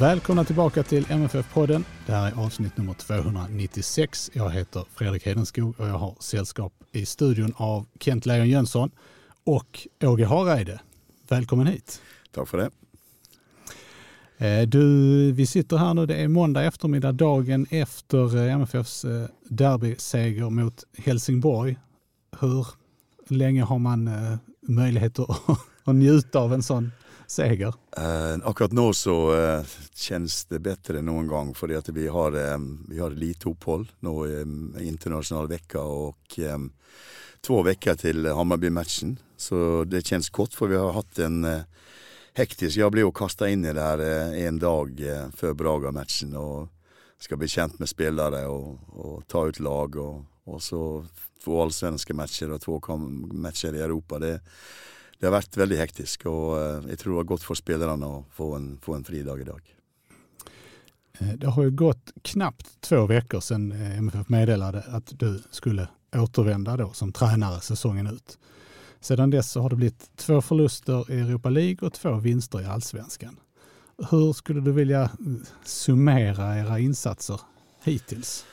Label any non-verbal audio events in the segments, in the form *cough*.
Välkomna tillbaka till MFF-podden. Det här är avsnitt nummer 296. Jag heter Fredrik Hedenskog och jag har sällskap i studion av Kent Lejon Jönsson och Åge Hareide. Välkommen hit. Tack för det. Eh, du, vi sitter här nu, det är måndag eftermiddag, dagen efter eh, MFFs eh, derbyseger mot Helsingborg. Hur länge har man möjlighet *laughs* att njuta av en sån seger? Eh, akkurat nå så eh, kjennes det bedre enn noen gang, fordi at vi har, eh, vi har lite opphold nå i um, internasjonal vecka og to vekker til Hammarby-matchen. Så det kjennes kort, for vi har hatt en uh, hektisk Jeg ble jo kasta inn i det her en dag før Braga-matchen og skal bli kjent med spillere og, og ta ut lag. Og, og så få allsvenske matcher og to matcher i Europa. Det, det har vært veldig hektisk, og eh, jeg tror det var godt for spillerne å få en, få en fridag i dag. Eh, det har jo gått knappt två veckor sedan eh, MFF meddelade att du skulle återvända som tränare säsongen ut. Sedan dess har det blivit två förluster i Europa League och två vinster i allsvenskan. Hur skulle du vilja summera era insatser hittills?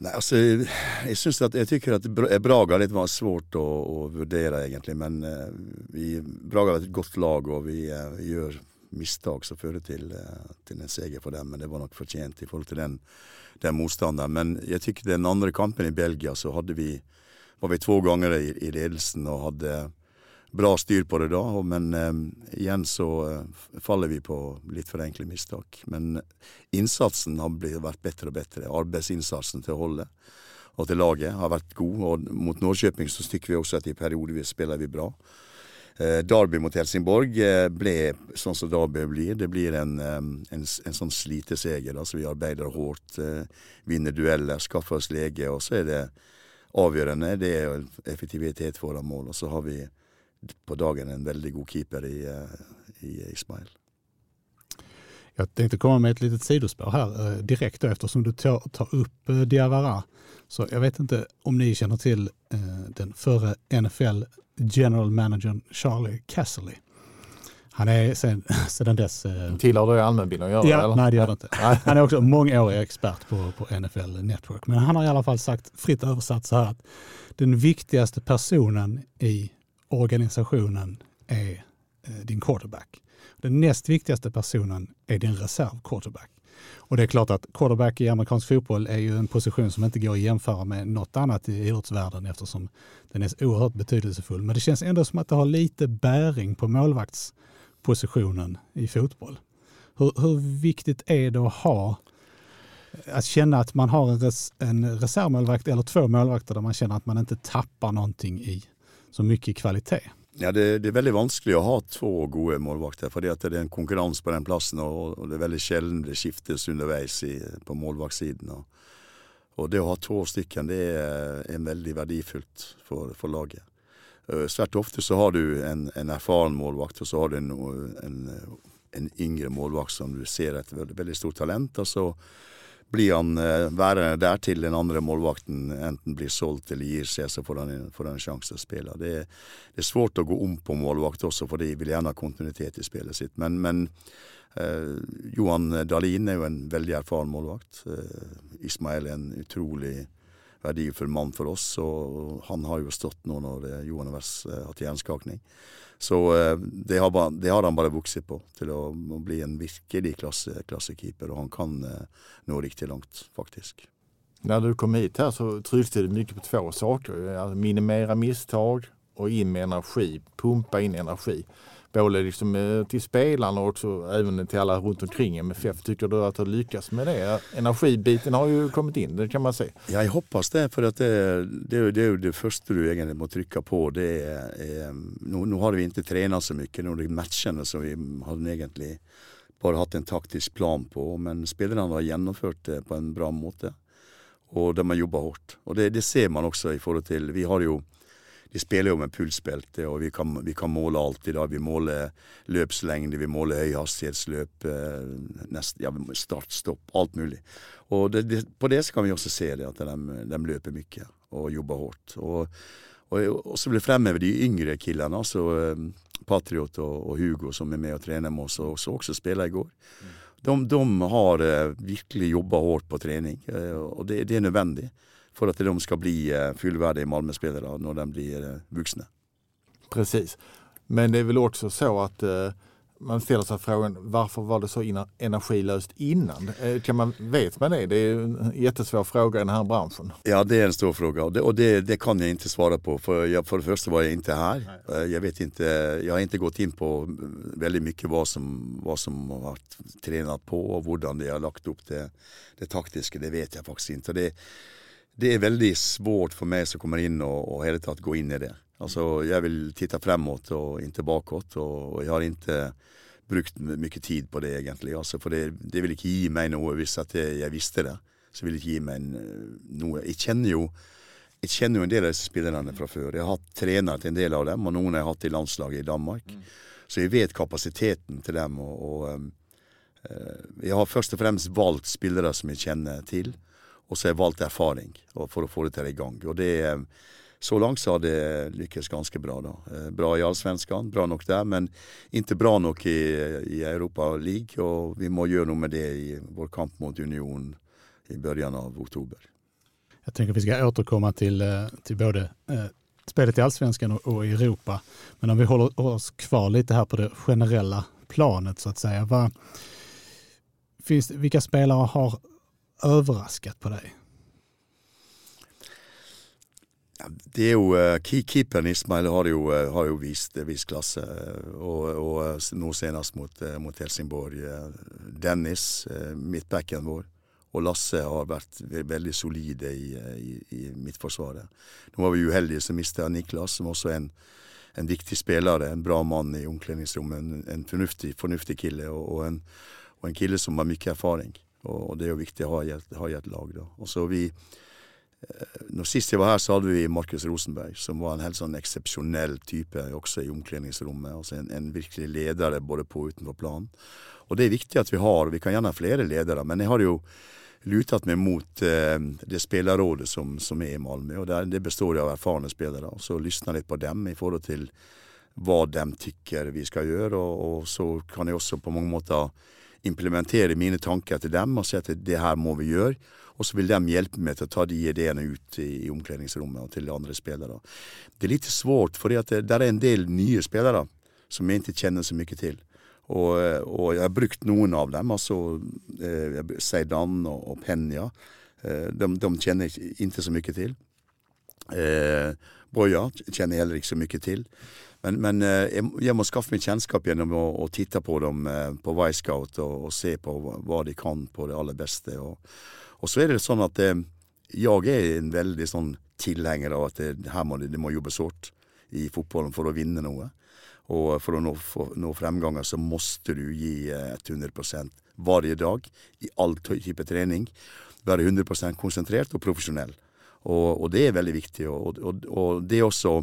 Nei, altså, jeg synes at, jeg tykker at Braga litt var svårt å, å vurdere, egentlig. Men uh, vi, Braga er et godt lag, og vi, uh, gjør mistak som fører til, uh, til, en seger for dem. Men det var nok fortjent i forhold til den, den motstanderen. Men jeg tykker den andre kampen i Belgia, så hadde vi, var vi to ganger i, i ledelsen og hadde bra styr på det da, men eh, igjen så eh, faller vi på litt for enkle mistak. Men innsatsen har blitt, vært bedre og bedre. Arbeidsinnsatsen til å holde og til laget har vært god. Og mot Norrköping så tykker vi også at i perioder spiller vi bra. Eh, Derby mot Helsingborg eh, ble sånn som Derby blir. Det blir en, en, en sånn sliteseger. Altså vi arbeider hardt, eh, vinner dueller, skaffer oss lege. Og så er det avgjørende det er effektivitet foran mål. Og så har vi på dagen en veldig god keeper i, eh, i Ismail. Jag tänkte komma med ett litet sidospår här eh, direkt då, eftersom du tar, tar upp eh, Diawara. Så jag vet inte om ni känner till den förre NFL general managern Charlie Casserly. Han är sen, *laughs* sedan dess... Tillhör det allmänbilden att göra? Ja, eller? nej det gör det inte. Han är också mångårig expert på, på NFL Network. Men han har i alla fall sagt, fritt översatt så här att den viktigaste personen i organisationen är eh, din quarterback. Den näst viktigaste personen är din reserv-quarterback. Och det är klart att quarterback i amerikansk fotboll är ju en position som inte går att jämföra med något annat i idrottsvärlden eftersom den är så oerhört betydelsefull. Men det känns ändå som att det har lite bäring på målvaktspositionen i fotboll. Hur, hur viktigt är det att ha att känna att man har en, res, en reservmålvakt eller två målvakter där man känner att man inte tappar någonting i så mye kvalitet. Ja, det, det, er veldig vanskelig å ha to gode målvakter. fordi det er en konkurranse på den plassen, og, og det er veldig sjelden det skiftes underveis i, på målvaktsiden. Og, og, det å ha to stykker det er, er veldig verdifullt for, for, laget. Eh, svært ofte så har du en, en erfaren målvakt, og så har du en, en, en yngre målvakt som du ser et veldig, veldig stort talent. og så blir han eh, værende der til den andre målvakten enten blir solgt eller gir seg, så får han, får han en sjanse til å spille. Det, det, er svårt å gå om på målvakt også, for de vil gjerne ha kontinuitet i spillet sitt. Men, men eh, Johan Dahlin er jo en veldig erfaren målvakt. Eh, Ismael er en utrolig verdifull mann for oss, og han har jo stått nå når eh, Johan har eh, hatt hjerneskakning. Så eh, det har, bare, det har, han bare vokst på, til å, å bli en virkelig klasse, klassekeeper. Og han kan nå riktig langt, faktisk. När du kom hit här så tryckte du mycket på två saker. Minimera misstag och in med energi, pumpa in energi. Både liksom eh, till spelarna och också även till alla runt omkring MFF. Tycker du att du har lyckats med det? Energibiten har ju kommit in, det kan man. Ja, jeg hoppas det. For det, det, jo- det er jo det første du egentlig må trykke på. Det er, er, nå, har vi ikke trena så mye. Nå er det matchene som vi hadde egentlig bare hatt en taktisk plan på. Men spillerne har gjennomført det på en bra måte. Og de har jobba hardt. Og det, det ser man også i forhold til Vi har jo De spiller jo med pulsbelte, og vi kan, vi kan måle alt i dag. Vi måler løpslengde, vi måler høyhastighetsløp, eh, nest, ja, start, stopp, alt mulig. Og det, det, på det så kan vi også se det at de, de løper mye og jobber hardt. Og, og, og så vil jeg fremheve de yngre killene, altså eh, Patriot og, og Hugo som er med og trener med oss, og som også spiller i går. De, de har eh, virkelig jobba hardt på trening, og det, det er nødvendig for at de skal bli eh, fullverdige Malmö-spillere når de blir eh, voksne. Precis. Men det är väl också så att eh, man ställer sig frågan varför var det så energiløst energilöst innan? Kan man, vet man det? Det är en jättesvår fråga i den här branschen. Ja, det är en stor fråga och det, och det, det kan jag inte svara på. För, jag, för det första var jag inte här. Jeg Jag, vet inte, jag har inte gått in på veldig väldigt mycket vad som, vad som har tränat på och hur de har lagt upp det, det taktiska. Det vet jag faktiskt inte. Det, det er veldig svårt for meg som kommer inn og, och hele tatt gå inn i det. Altså, jeg vil titte fremåt og inte bakåt og, og jeg har ikke brukt mye tid på det egentlig. Altså, for det, det vil ikke gi meg noe hvis at jeg, visste det. Så vil det ikke gi meg eh, noe. Jeg kjenner jo jeg kjenner jo en del av disse spillerne fra før. Jeg har hatt trener til en del av dem, og noen har jeg hatt i landslaget i Danmark. Så jeg vet kapasiteten til dem. Og, og um, jeg har først og fremst valgt spillere som jeg kjenner til, og så har jeg valgt erfaring for å få det til i gang. Og det, eh, så langt så har det lykkes ganske bra. da. Eh, Bra i Allsvenskan, bra nok der, men ikke bra nok i, i Europa League. Og vi må gjøre noe med det i vår kamp mot Union i begynnelsen av oktober. Jeg tenker vi skal återkomme til, til både eh, spelet i allsvenskan och i Europa. Men om vi holder oss kvar litt her på det generelle planet så att säga. Hvilke spillere har överraskat på deg? Det er jo, eh, ke- Keeperen Ismail har jo, eh, har jo vist, vist klasse, eh, og, og eh, nå senest mot, eh, mot Helsingborg. Eh, Dennis, eh, midtbacken vår, og Lasse har vært ve- veldig solide i, eh, i, i midtforsvaret. Nå var vi uheldige som mista Niklas, som også er en, en viktig spiller, en bra mann i omkledningsrommet. En, en fornuftig, fornuftig kille, og, og, en, og en kille som har mye erfaring. Og, og det er jo viktig å ha i et, ha i et lag. da. Og så vi når Sist jeg var her, så hadde vi Markus Rosenberg, som var en helt sånn eksepsjonell type også i omkledningsrommet. Altså en, en virkelig leder både på og utenfor planen. Og det er viktig at vi har, og vi kan gjerne ha flere ledere, men jeg har jo lutet meg mot eh, det spillerrådet som, som er i Malmö. og det, det består av erfarne spillere. og Så lysner litt på dem i forhold til hva de tykker vi skal gjøre. Og, og så kan jeg også på mange måter implementere mine tanker til dem og si at det her må vi gjøre. Og så vil de hjelpe meg til å ta de ideene ut i, omkledningsrommet og til de andre spillere. Det er litt svårt, for det er en del nye spillere som jeg ikke kjenner så mye til. Og, og jeg har brukt noen av dem, altså eh, Seidan og, og Penya. Eh, de, de kjenner jeg ikke så mye til. Eh, Boya kjenner jeg heller ikke så mye til. Men, men eh, jeg, må skaffe meg kjennskap gjennom å, å titte på dem eh, på Y-Scout og, og se på hva, de kan på det aller beste. Og, og så er det sånn at eh, jeg er en veldig sånn tilhenger av at det, her må det, det jobbes hardt i fotballen for å vinne noe. Og for å nå, for, nå fremganger så må du gi eh, 100% hver dag i all type trening. Være 100 konsentrert og profesjonell. Og, og det er veldig viktig. Og, og, og det er også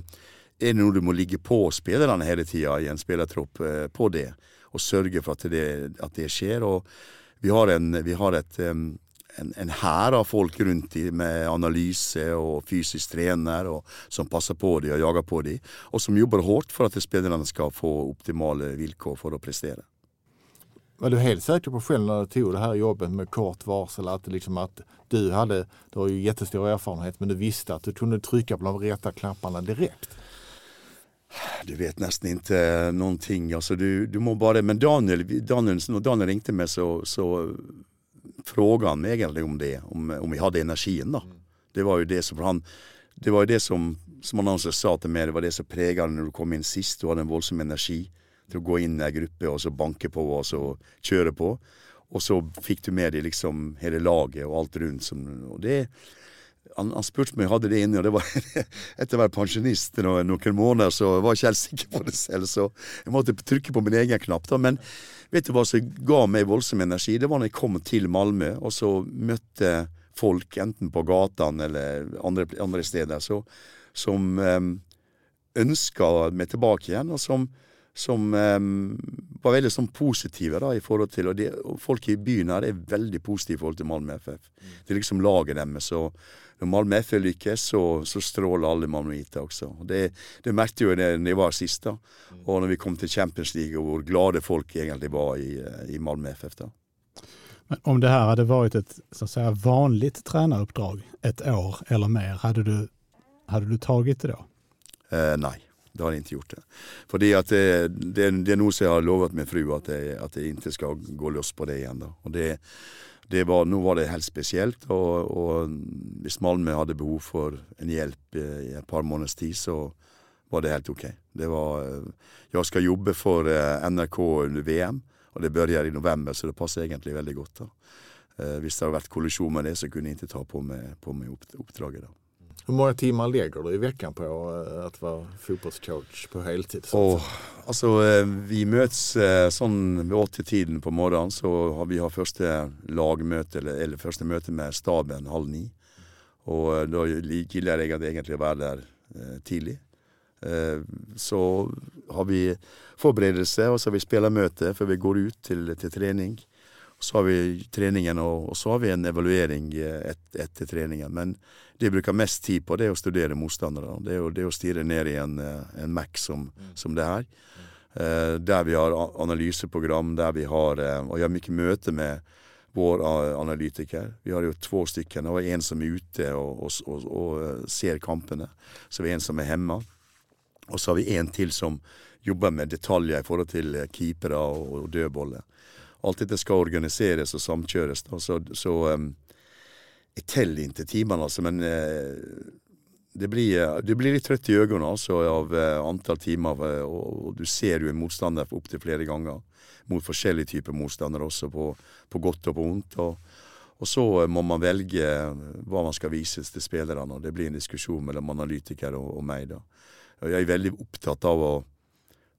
er det noe du må ligge på spillerne hele tida i en spillertropp eh, på det. Og sørge for at det, at det skjer. Og vi har, en, vi en, hær av folk rundt dem med analyse og fysisk trener og, som passer på dem og jager på dem, og som jobber hardt for at spillerne skal få optimale vilkår for å prestere. Var du helt säker på själv när du tog det här jobbet med kort varsel att, liksom att du hade, du har ju jättestor erfarenhet, men du visste att du kunde trycka på de rätta knapparna direkt? Du vet nesten ikke noen ting. Altså, du, du må bare Men Daniel, Daniel, når Daniel ringte meg, så, så fråga han meg egentlig om det. Om, om vi hadde energien, da. Det var jo det som han Det var jo det som, som han også sa til meg, det var det som prega deg når du kom inn sist. Du hadde en voldsom energi. til å gå inn i ei gruppe og så banke på og så kjøre på. Og så fikk du med deg liksom hele laget og alt rundt. Som, og det, han, han spurte meg om jeg hadde det inni, og det var *laughs* etter å være pensjonist noen, måneder, så var jeg ikke helt sikker på det selv. Så jeg måtte trykke på min egen knapp. da, Men vet du hva som ga meg voldsom energi? Det var når jeg kom til Malmö, og så møtte folk, enten på gatene eller andre, andre steder, så, som um, ønska meg tilbake igjen, og som som um, var veldig sånn positive da, i forhold til og, de, og Folk i byen her er veldig positive i forhold til Malmö FF. Det er liksom laget deres. Så når Malmö FF lykkes, så, så stråler alle malmöiter også. Det, det merket jo jeg da jeg var sist. da. Mm. Og når vi kom til Champions League, og hvor glade folk egentlig var i, i Malmö FF. da. Men om det här hade varit ett så säga, vanligt tränaruppdrag, ett år eller mer, hade du, hade du tagit det då? Eh, nei. Det hadde jeg ikke gjort. det. Fordi at det, det, det er noe som jeg har lovet min fru, at jeg, at jeg ikke skal gå løs på det igjen. da. Og det var, nå var det helt spesielt, og, og hvis Malmö hadde behov for en hjelp i et par måneders tid, så var det helt ok. Det var Jeg skal jobbe for eh, NRK under VM, og det begynner i november, så det passer egentlig veldig godt. da. Eh, hvis det hadde vært kollisjon med det, så kunne jeg ikke ta på meg, på meg oppdraget. da. Hvor mange timmar lägger du i veckan på å være fotbollscoach på heltid? Oh, altså, vi møtes eh, sånn ved åttetiden på morgenen. Så har vi har første lagmøte, eller, eller, første møte med staben halv ni. Og eh, da gilder jeg egentlig å være der eh, tidlig. Eh, så har vi forberedelse, og så har vi spillermøte før vi går ut til, til trening. Så har vi treningen, og, og så har vi en evaluering eh, et, etter treningen. Men det jeg bruker mest tid på, det er å studere motstandere. Det er det er å stirre ned i en, eh, en Mac som, mm. som det her. Eh, der vi har analyseprogram, der vi har Og jeg har mye møte med vår analytiker. Vi har jo to stykker. Det er en som er ute og, og, og, og ser kampene. Så vi har en som er hjemme. Og så har vi en til som jobber med detaljer i forhold til keepere og, og dødballer alt dette skal organiseres og samkjøres. Da. Så, så um, jeg teller ikke timene, altså, men uh, det, blir, du blir, litt trøtt i øynene altså, av uh, antall timer. Og, og, du ser jo en motstander opptil flere ganger mot forskjellige typer motstandere, også på, på godt og på vondt. Og, og, så må man velge hva man skal vises til spillerne. og Det blir en diskusjon mellom analytikere og, og meg. da. Og jeg er veldig opptatt av å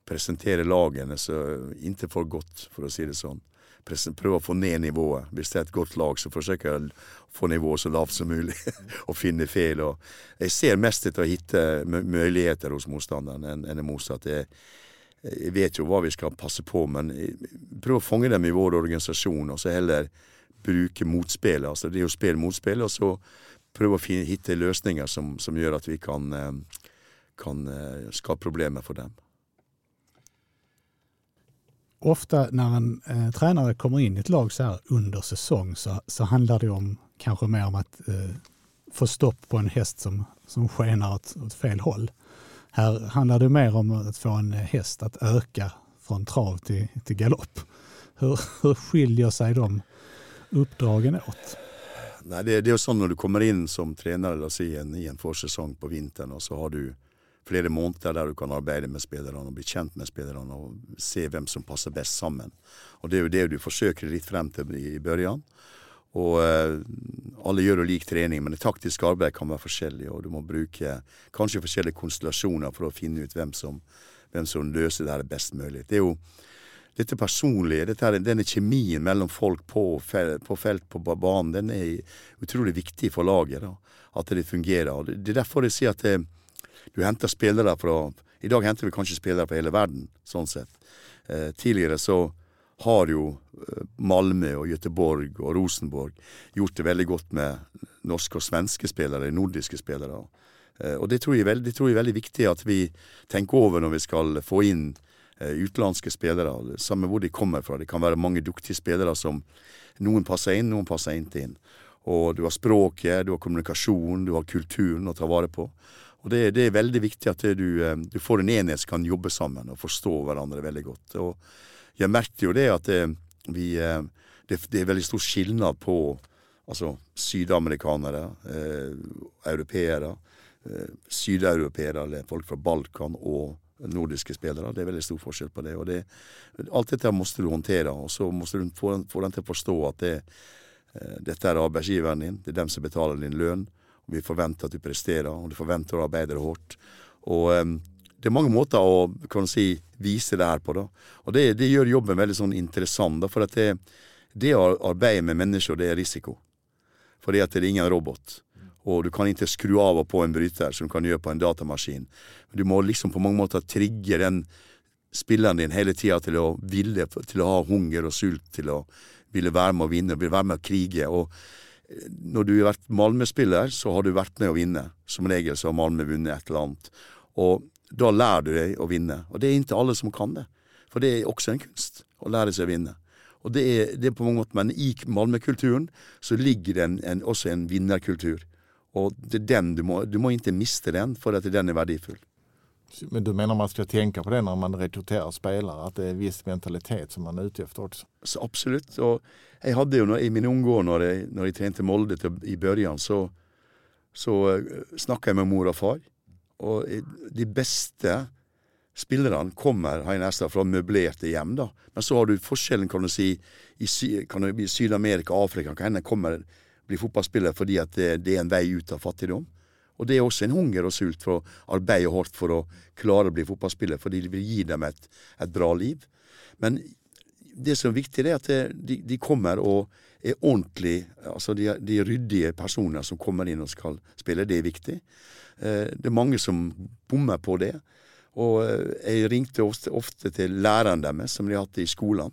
presentere lagene så ikke for godt, for å si det sånn prøve å få ned nivået. Hvis det er et godt lag, så forsøker jeg å få nivået så lavt som mulig. *laughs* og finne feil. Og jeg ser mest etter å hitte muligheter hos motstanderen enn en motsatt. Jeg, jeg, vet jo hva vi skal passe på, men prøv å fange dem i vår organisasjon, og så heller bruke motspill. Altså, det er jo spill motspill, og så prøve å finne, hitte løsninger som, som, gjør at vi kan, eh, kan eh, skape problemer for dem. Ofta när en eh, tränare kommer in i ett lag så här under säsong så, så handlar det om kanske mer om att eh, få stopp på en häst som, som skenar åt, åt fel håll. Här handlar det mer om att få en häst att öka från trav till, till galopp. Hur, hur skiljer sig de uppdragen åt? Nei, det, det är sånn når du kommer inn som trener la oss si, en, i en forsesong på vinteren, og så har du flere måneder der du kan arbeide med spillerne og bli kjent med spillerne og se hvem som passer best sammen. Og Det er jo det du forsøker litt frem til i børjan. Og eh, Alle gjør jo lik trening, men det taktiske arbeidet kan være forskjellig. Og du må bruke kanskje forskjellige konstellasjoner for å finne ut hvem som, hvem som løser det her best mulig. Det er jo dette personlige, dette her, denne kjemien mellom folk på, på felt, på banen, den er utrolig viktig for laget. da, At det fungerer. Det er derfor jeg sier at det, du henter spillere fra I dag henter vi kanskje spillere fra hele verden, sånn sett. Eh, tidligere så har jo eh, Malmö og Göteborg og Rosenborg gjort det veldig godt med norske og svenske spillere, nordiske spillere. Eh, og det tror, jeg, det tror jeg er veldig viktig at vi tenker over når vi skal få inn eh, utenlandske spillere, samme hvor de kommer fra. Det kan være mange duktige spillere som noen passer inn, noen passer ikke inn. Og du har språket, du har kommunikasjon, du har kulturen å ta vare på. Og det, det, er veldig viktig at du, eh, du, får en enhet som kan jobbe sammen og forstå hverandre veldig godt. Og jeg merket jo det at det, vi, eh, det, det er veldig stor skilnad på altså sydamerikanere, eh, europeere, eh, sydeuropeere eller folk fra Balkan og nordiske spillere. Det er veldig stor forskjell på det. og det, Alt dette må du håndtere, og så må du få, få den til å forstå at det, eh, dette er arbeidsgiveren din, det er dem som betaler din lønn. Vi forventer at du presterer, og du forventer å arbeide hardt. Og um, det er mange måter å kan si, vise det her på. da. Og det, det gjør jobben veldig sånn interessant. da, For at det, det å arbeide med mennesker, det er risiko. Fordi at det er ingen robot. Og du kan ikke skru av og på en bryter, som du kan gjøre på en datamaskin. Du må liksom på mange måter trigge den spilleren din hele tida til å ville, til å ha hunger og sult, til å ville være med å vinne, ville være med å krige. og når du har vært Malmö-spiller, så har du vært med å vinne. Som regel så har Malmö vunnet et eller annet. Og da lærer du deg å vinne. Og det er ikke alle som kan det. For det er også en kunst å lære seg å vinne. Og det er, det er på mange måter, Men i Malmö-kulturen så ligger det en, en, også en vinnerkultur. Og det er den du må, du må ikke miste den for at den er verdifull. Men du mener man skal tenke på det når man rekrutterer spillere, at det er en viss mentalitet som man er ute etter også? Så absolutt. Og jeg hadde jo når, i mine unge år, når jeg, når jeg trente Molde til, i børjan, så, så eh, snakka jeg med mor og far. Og de beste spillerne kommer har jeg nesten fra møblerte hjem. da. Men så har du forskjellen kan du si, i, Sy Syd-Amerika og Afrika. Kan hende kommer bli fotballspiller fordi at det, det, er en vei ut av fattigdom. Og det er også en hunger og sult for å arbeide hardt for å klare å bli fotballspiller, fordi det vil gi dem et, et bra liv. Men det som er viktig, er at de, de kommer og er ordentlig Altså de, de ryddige personer som kommer inn og skal spille. Det er viktig. Eh, det er mange som bommer på det. Og eh, jeg ringte ofte, ofte til læreren deres, som de har hatt i skolen,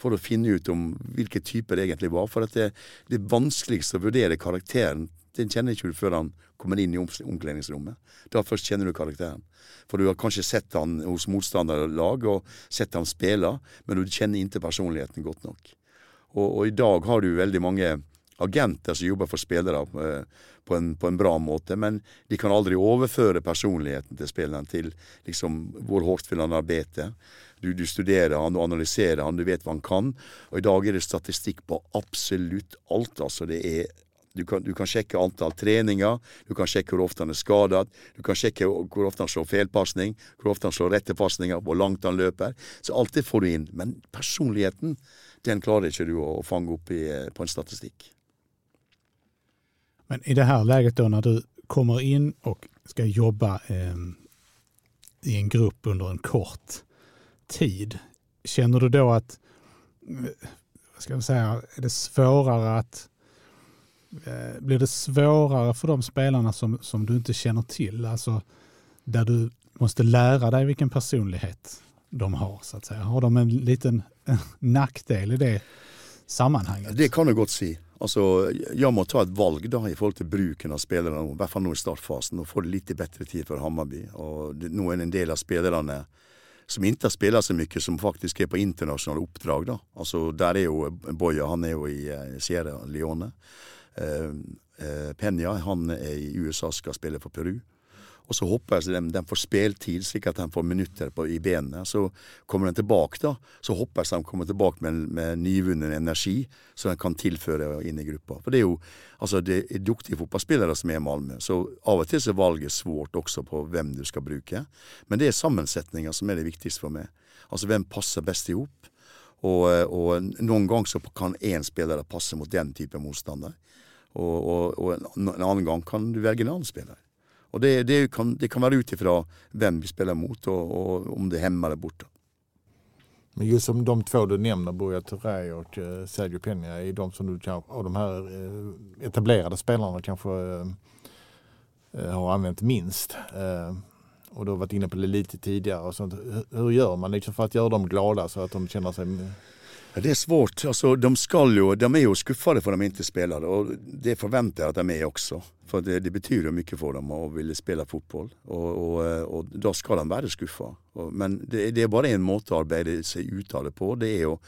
for å finne ut om hvilke typer det egentlig var. For det, det vanskeligste å vurdere karakteren, den kjenner ikke du før han kommer inn i omkledningsrommet. Da først kjenner du karakteren. For du har kanskje sett han hos motstanderlag og sett han spille, men du kjenner ikke personligheten godt nok. Og, og i dag har du veldig mange agenter som jobber for spillere eh, på en, på en, bra måte, men de kan aldri overføre personligheten til spilleren til liksom, hvor hardt vil han arbeide. Du, du, studerer han, du analyserer han, du vet hva han kan. Og i dag er det statistikk på absolutt alt. altså det er du kan, du kan, sjekke antall treninger, du kan sjekke hvor ofte han er skadet, du kan sjekke hvor ofte han slår feilpasning, hvor ofte han slår rette pasninger, hvor langt han løper. Så alt det får du inn. Men personligheten, den klarer ikke du å fange opp i, på en statistikk. Men i det här läget då när du kommer in och ska jobba eh, i en grupp under en kort tid, känner du då att, eh, vad ska jag säga, är det svårare eh, blir det svårare för de spelarna som, som du inte känner till? Alltså där du måste lära dig vilken personlighet de har så att säga. Har de en liten nackdel i det sammanhanget? Det kan du godt si. Altså, jeg må ta et valg i forhold til bruken av spillerne, i hvert fall nå i startfasen. Nå får det litt bedre tid for Hammarby. og det, Nå er det en del av spillerne som ikke har spilt så mye, som faktisk er på internasjonale oppdrag. da. Altså, Der er jo Boya, han er jo i uh, Sierra Leone. Uh, uh, Penya, han er i USA, skal spille for Peru. Og så håper jeg så de, de får spiltid, slik at de får minutter på, i benene. Så kommer de tilbake, da. Så håper jeg så de kommer tilbake med, med nyvunnen energi, så de kan tilføre inn i gruppa. For det er jo altså det er dyktige fotballspillere som er i Malmö. Så av og til er valget svårt også på hvem du skal bruke. Men det er sammensetninga som er det viktigste for meg. Altså hvem passer best i hop. Og, og, noen ganger så kan én spiller passe mot den type motstander. Og, og, og en, en annen gang kan du velge en annen spiller. Og det, det, kan, det kan, være ut ifra hvem vi spiller mot, og, og om det hemmer eller borte. Men just som de två du nämner, Buya Turay och eh, Sergio Peña, är de som du av de här eh, etablerade spelarna kanske eh, har använt minst. Och du har varit inne på det. Och sånt. Hur gör man liksom för att göra dem glada så att de känner sig Det er svårt. Altså, de, skal jo, de er jo skuffede for de ikke spiller, og det forventer jeg at de er også. For det, det betyr jo mye for dem å ville spille fotball, og, og, og da skal de være skuffa. Men det, det, er bare én måte å arbeide seg ut av det på, det er å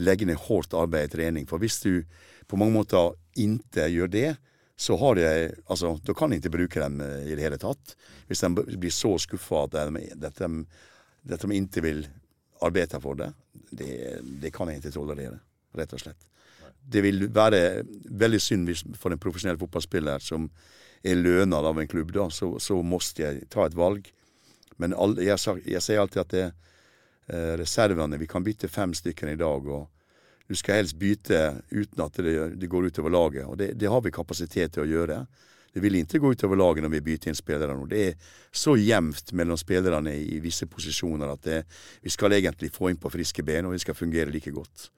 legge ned hardt arbeid i trening. For hvis du på mange måter ikke gjør det, så har de, altså, da kan de ikke bruke dem i det hele tatt. Hvis de blir så skuffa at at at de ikke vil arbeide for det, det, det kan jeg ikke tolerere, rett og slett. Det vil være veldig synd for en profesjonell fotballspiller som er lønnet av en klubb, da, så, så måtte jeg ta et valg Men all, jeg, jeg sier alltid at det eh, reservene Vi kan bytte fem stykker i dag. og Du skal helst bytte uten at det, det går utover laget. og det, det har vi kapasitet til å gjøre. Det vil ikke gå utover laget når vi bytter inn spillere nå. Det er så jevnt mellom spillerne i, visse posisjoner at det, vi skal egentlig få inn på friske ben, og vi skal fungere like godt.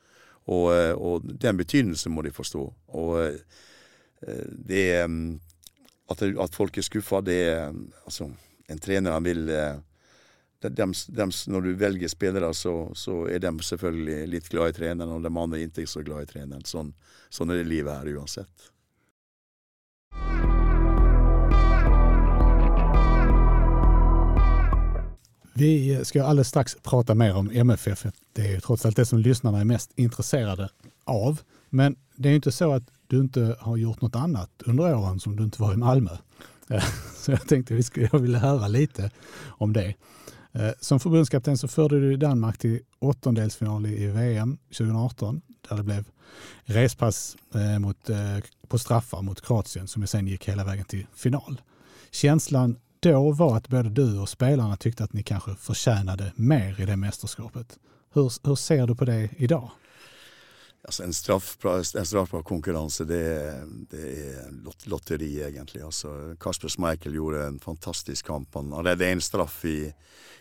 Og, eh, og den betydningen må de forstå. Og eh, det mm, at, at folk er skuffa, det Altså, en trener vil eh, de, dem- Når du velger spillere, så, så er de selvfølgelig litt glad i treneren, og de andre er ikke så glad i treneren. Sånn, sånn er det livet her uansett. Vi ska alldeles strax prata mer om MFF. Det är trots allt det som lyssnarna är mest intresserade av. Men det är inte så att du inte har gjort något annat under åren som du inte var i Malmö. Eh, *laughs* Så jag tänkte vi skulle, jag ville höra lite om det. Eh, Som förbundskapten så förde du Danmark till åttondelsfinal i VM 2018 där det blev respass eh, mot, eh, på straffar mot Kroatien som sen gick hela vägen till final. Känslan då var att både du och spelarna tyckte att ni kanske förtjänade mer i det mästerskapet. Hur, hur ser du på det idag? Altså En straffbar, en straffbar konkurranse, det, det er lotteri, egentlig. Altså, Kasper Schmeichel gjorde en fantastisk kamp. Han, han en straff i,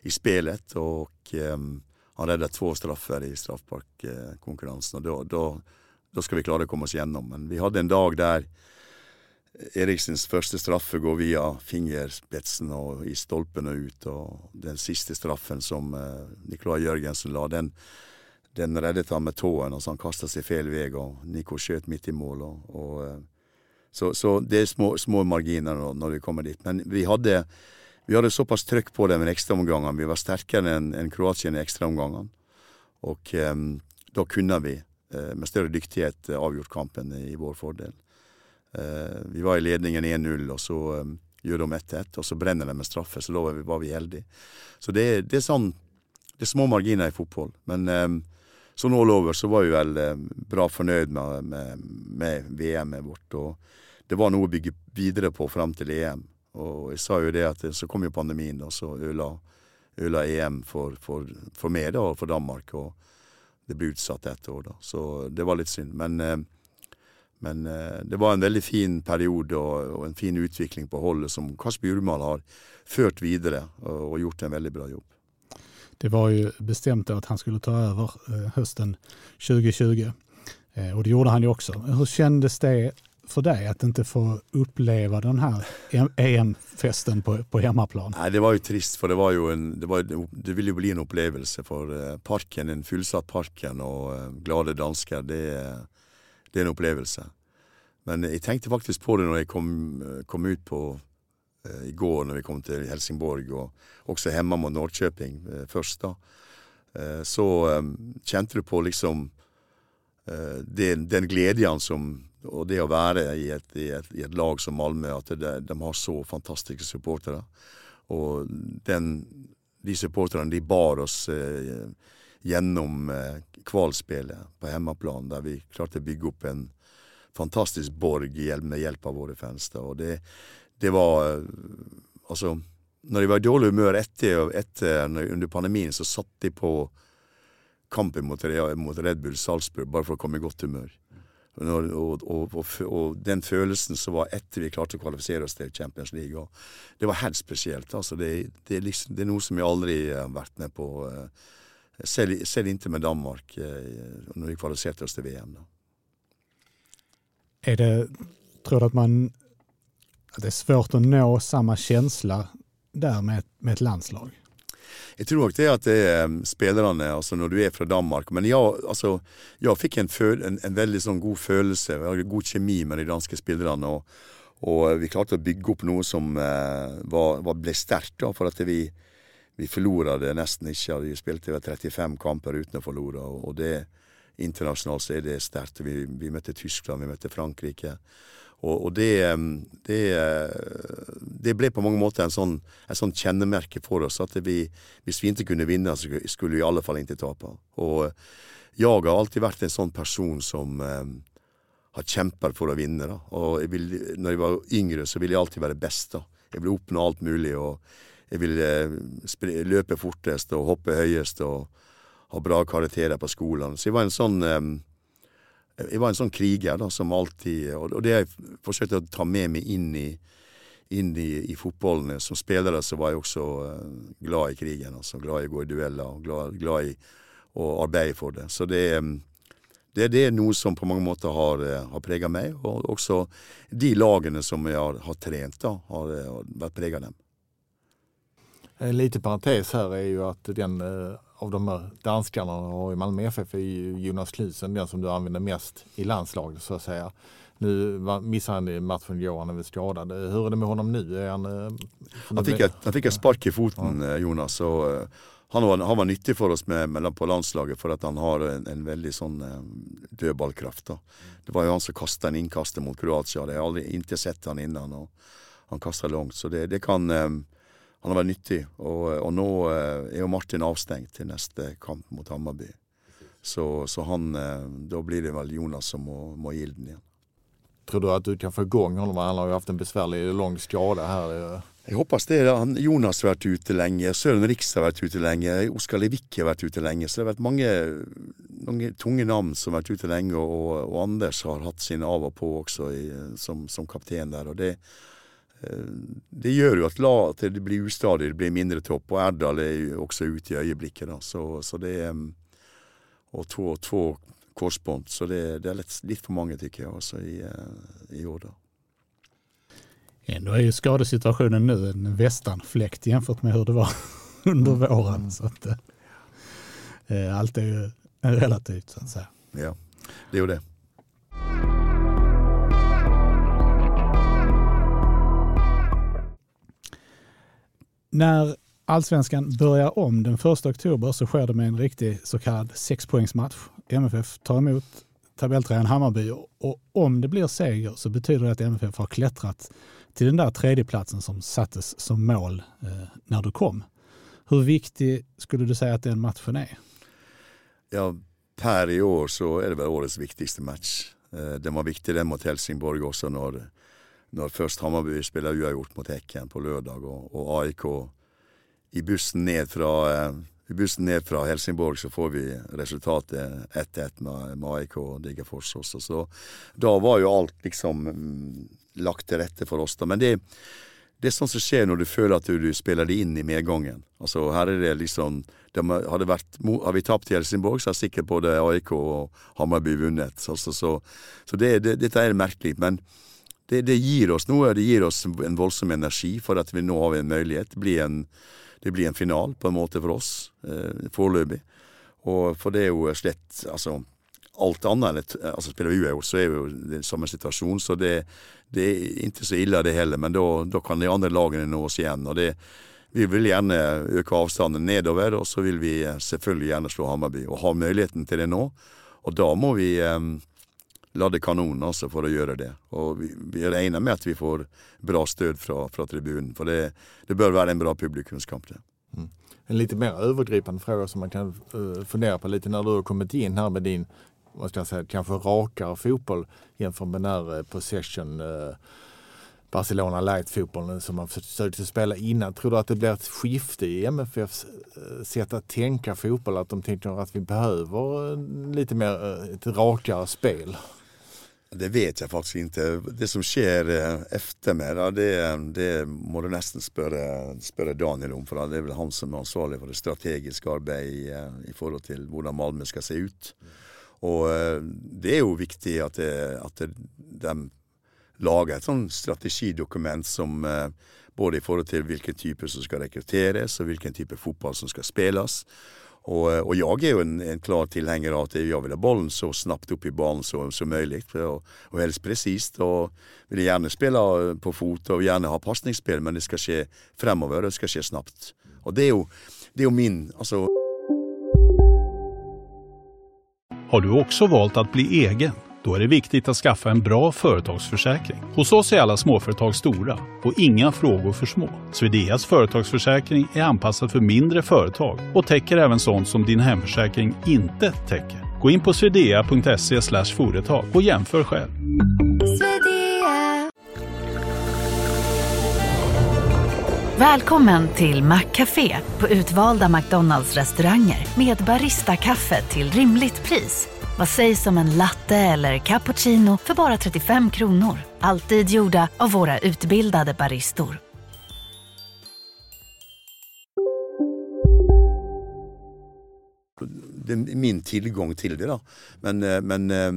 i spelet, og um, han redde to straffer i straffparkkonkurrensen Og da, da, da skal vi klare å komme oss gjennom. Men vi hadde en dag der Eriksens første straffe går via fingerspetsen og i stolpen og ut. Og den siste straffen som eh, Nicolai Jørgensen la, den, den reddet han med tåen, og så han kasta seg feil vei, og Nico skjøt midt i mål. Og, og, eh, så, så det er små, små marginer når, når vi kommer dit. Men vi hadde, vi hadde såpass trøkk på dem i ekstraomgangene. Vi var sterkere enn en Kroatien i ekstraomgangene. Og eh, da kunne vi eh, med større dyktighet eh, avgjort kampen i vår fordel. Eh, vi var i ledningen 1-0, og så eh, gjør de 1-1, og så brenner de med straffe, så da var vi, heldige. Så det, det er sånn Det er små marginer i fotball. Men så sånn all over så var vi vel eh, bra fornøyd med, med, med VM-et vårt. Og det var noe å bygge videre på fram til EM. Og jeg sa jo det at så kom jo pandemien, og så ødela, EM for, for, for meg da, og for Danmark. Og det ble utsatt ett år, da. Så det var litt synd. Men, eh, men eh, det var en veldig fin periode og, og en fin utvikling på holdet som Kasper Jurmal har ført videre og, og gjort en veldig bra jobb. Det var jo bestemt at han skulle ta over eh, høsten 2020 Eh, og det gjorde han jo også. Hvordan kjentes det for deg at ikke få oppleve den här EM-festen på, på hjemmeplan? Nei, det var jo trist, for det var jo en Det, var, det ville jo bli en opplevelse for eh, parken. En fullsatt parken og eh, glade dansker. Det, det er en opplevelse. Men jeg tenkte faktisk på det når jeg kom, eh, kom ut på eh, i går, når vi kom til Helsingborg, og også hjemme mot Norrköping eh, først, da. Så kjente du på liksom den, den gleden som og det å være i et, i et, i et lag som Malmö, at det, de har så fantastiske supportere. Og den, de supporterne de bar oss eh, gjennom eh, kvalspillet på hjemmeplan, der vi klarte å bygge opp en fantastisk borg med hjelp av våre fans. Og det, det var eh, Altså, når jeg var i dårlig humør etter, etter under pandemien, så satt de på kampen mot, mot Red Bull Salzburg bare for å komme i godt humør. Og, og, og, og, den følelsen som var etter vi klarte å kvalifisere oss til Champions League, det var helt spesielt. Altså, det, det, er liksom, det er noe som jeg aldri har vært med på. eh, Selv, selv inntil med Danmark, eh, når vi kvalifiserte oss til VM. Da. Er det, tror du at man at det er svårt å nå samme känsla der med, med et landslag? Jeg tror nok det at det er um, spillerne, altså når du er fra Danmark Men jeg, altså, jeg fikk en, føl, en, en veldig sånn god følelse, god kjemi med de danske spillerne. Og, og vi klarte å bygge opp noe som eh, var, var, ble sterkt, for at vi, vi forlora det nesten ikke. Vi spilte vel 35 kamper uten å forlore, og, det internasjonalt så er det sterkt. Vi, vi møtte Tyskland, vi møtte Frankrike. Og, og det, um, det, uh, det ble på mange måter en sånn, en sånn kjennemerke for oss. At vi, hvis vi ikke kunne vinne, så skulle vi i alle fall ikke tape. Og uh, jeg har alltid vært en sånn person som um, har kjempet for å vinne. Da. Og jeg vil, når jeg var yngre, så ville jeg alltid være best. da. Jeg ville oppnå alt mulig. og jeg vil eh, løpe fortest og hoppe høyest og ha bra karakterer på skolen. Så jeg var en sånn eh, jeg var en sånn kriger da, som alltid Og det har jeg forsøkt å ta med meg inn i, inn i, i fotballen. Som spillere så var jeg også glad i krigen. altså Glad i å gå i dueller og glad, glad i å arbeide for det. Så det, det, det, er noe som på mange måter har, har prega meg. Og også de lagene som jeg har, har trent, da, har, har vært prega av dem. En liten parentes här är ju att den eh, av de här danskarna och i Malmö FF är ju Jonas Klusen den som du använder mest i landslaget så att säga. Nu missade han matchen igår, han är väl skadad. Hur är det med honom nu? Är han, eh, han, fick ett, han fick ett spark i foten, ja. Eh, Jonas. Och, han var, han var nyttig for oss med, med, på landslaget for at han har en, en veldig sånn dødballkraft. Da. Det var jo han som kasta en inkast mot Kroatia. Det har aldri ikke sett han innan. og Han kasta langt. Så det, det kan han har vært nyttig. Og, og, nå eh, er jo Martin avstengt til neste kamp mot Hammarby. Så, så han, eh, da blir det vel Jonas som må, må gi den igjen. Tror du at du kan få igång honom? Han har jo hatt en besværlig lang skade her. Jeg håper det. Han, Jonas har vært ute lenge, Søren Riks har vært ute lenge, Oskar Levik har vært ute lenge. Så det har vært mange, mange tunge navn som har vært ute lenge, og, og Anders har hatt sin av og på også i, som, som kaptein der. og det det gjør jo at, la, at det blir ustadig, det blir mindre topp. Og Erdal er jo også ute i øyeblikket, da. Så, så det er Og to, to korsbånd. Så det, det er litt, litt, for mange, tykker jeg, også i, eh, i år, da. Ändå är ju skadesituationen nu en västanfläkt jämfört med hur det var *laughs* under mm. våren. Så att, eh, allt er jo relativt så att säga. Ja, det er jo det. När allsvenskan börjar om den 1 oktober så sker det med en riktig så kallad sexpoängsmatch. MFF tar emot tabelltränaren Hammarby och om det blir seger så betyder det att MFF har klättrat till den där tredjeplatsen som sattes som mål eh, när du kom. Hur viktig skulle du säga att den matchen är? Ja, per i år så är det väl årets viktigaste match. Eh, den var viktig den mot Helsingborg också när når først Hammarby spiller uavgjort mot Hekken på lørdag, og, og AIK i bussen fra eh, i bussen ned fra Helsingborg så får vi resultatet 1-1 med, AIK og Digerfors også. Så da var jo alt liksom mm, lagt til rette for oss. da. Men det, det er sånt som skjer når du føler at du, spiller det inn i medgangen. Altså her er det liksom de hadde vært, Har vi tapt i Helsingborg, så er sikkert både AIK og Hammarby vunnet. Altså, så, så det, det, dette er merkelig. Men det, det, gir oss noe. Det gir oss en voldsom energi for at vi nå har en mulighet. Det blir en, en final på en måte for oss eh, foreløpig. Og for det er jo slett altså, alt annet enn altså Spiller vi uavgjort, så er vi jo i samme situasjon. Så det, det, er ikke så ille, det heller. Men da kan de andre lagene nå oss igjen. og det vi vil gjerne øke avstanden nedover, og så vil vi selvfølgelig gjerne slå Hammarby. Og ha muligheten til det nå. Og da må vi eh, ladde kanon altså, for å gjøre det. Og vi, vi, regner med at vi får bra stød fra, fra tribunen. For det, det, bør være en bra publikumskamp. det. Mm. En litt mer overgripende fråga som man kan uh, fundere på litt når du har kommet inn her med din, hva skal jeg si, kanskje rakere fotball jämfört med den uh, possession uh, Barcelona light-fotbollen som man försökte spela innan. Tror du att det blir ett skifte i MFFs sätt att tänka fotboll? Att de tänker att vi behöver lite mer ett rakare spel? Det vet jeg faktisk ikke. Det som skjer etter efter meg, det, det, må du nesten spørre, spørre, Daniel om. For det er vel han som er ansvarlig for det strategiske arbeidet i, eh, i forhold til hvordan Malmö skal se ut. Og eh, det er jo viktig at, det, at det, de lager et sånn strategidokument som både i forhold til hvilken type som skal rekrutteres, og hvilken type fotball som skal spilles. Og, og jeg er jo en, en, klar tilhenger av at jeg vil ha bollen så snabbt opp i banen som, mulig. Og, og helst presist. Og vil gjerne spille på fot og gjerne ha pasningsspill, men det skal skje fremover, og det skal skje snabbt. Og det er jo, det er jo min altså Har du også valgt å bli egen? Då är det viktigt att skaffa en bra företagsförsäkring. Hos oss är alla småföretag stora och inga frågor för små. Swedeas företagsförsäkring är anpassad för mindre företag och täcker även sånt som din hemförsäkring inte täcker. Gå in på swedea.se företag och jämför själv. Välkommen till Maccafé på utvalda McDonalds restauranger med Baristakaffe till rimligt pris. Vad sägs om en latte eller cappuccino för bara 35 kronor? Alltid gjorda av våra utbildade baristor. det er min tilgang til det. da. Men, eh, men eh,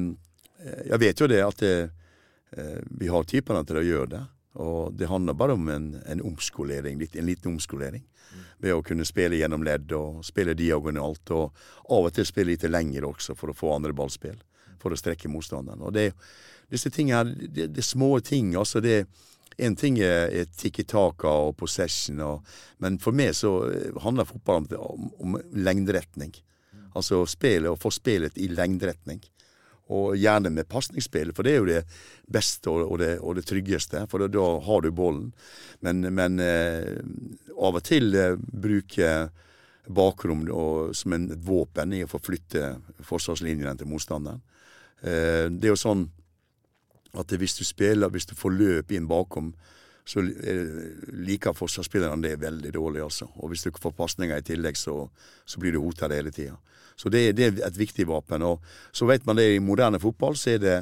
jeg vet jo det at det, eh, vi har typene til å gjøre det. Og det handler bare om en, en omskolering, en liten omskolering. Ved å kunne spille gjennom ledd og spille diagonalt. Og av og til spille litt lenger også for å få andre ballspill. For å strekke motstanderen. Og det, disse tingene her, det, det er små ting. altså det en ting er, er tikki-taka og possession, og, men for meg så handler fotball om, om, om lengderetning. Altså spillet, å få spillet i lengderetning. Og gjerne med pasningsspill, for det er jo det beste og, det, og det, tryggeste. For da, har du bollen. Men, men eh, av og til eh, bruke bakrom og, som en, våpen i å forflytte forsvarslinjene til motstanderen. Eh, det er jo sånn at hvis du spiller, hvis du får løp inn bakom, så liker forsvarsspillerne det veldig dårlig, altså. Og hvis du ikke får pasninger i tillegg, så, så blir du hota hele tida. Så det, det, er et viktig vapen. Og så vet man det i moderne fotball, så er det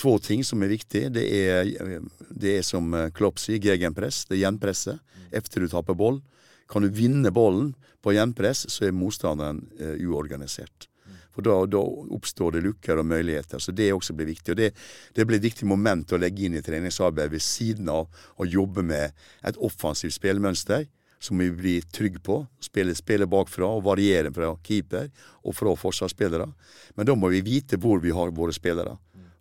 to ting som er viktig. Det er, det er som Klopp sier, gegenpress. Det er gjenpresset. Efter du taper ball. Kan du vinne bollen på gjenpress, så er motstanderen uh, uorganisert. For da, da, oppstår det lukker og muligheter. Så det også blir viktig. Og det, det blir et viktig moment å legge inn i treningsarbeid ved siden av å jobbe med et offensivt spillemønster som vi blir trygge på. Spille, spille bakfra og variere fra keeper og fra forsvarsspillere. Men da må vi vite hvor vi har våre spillere.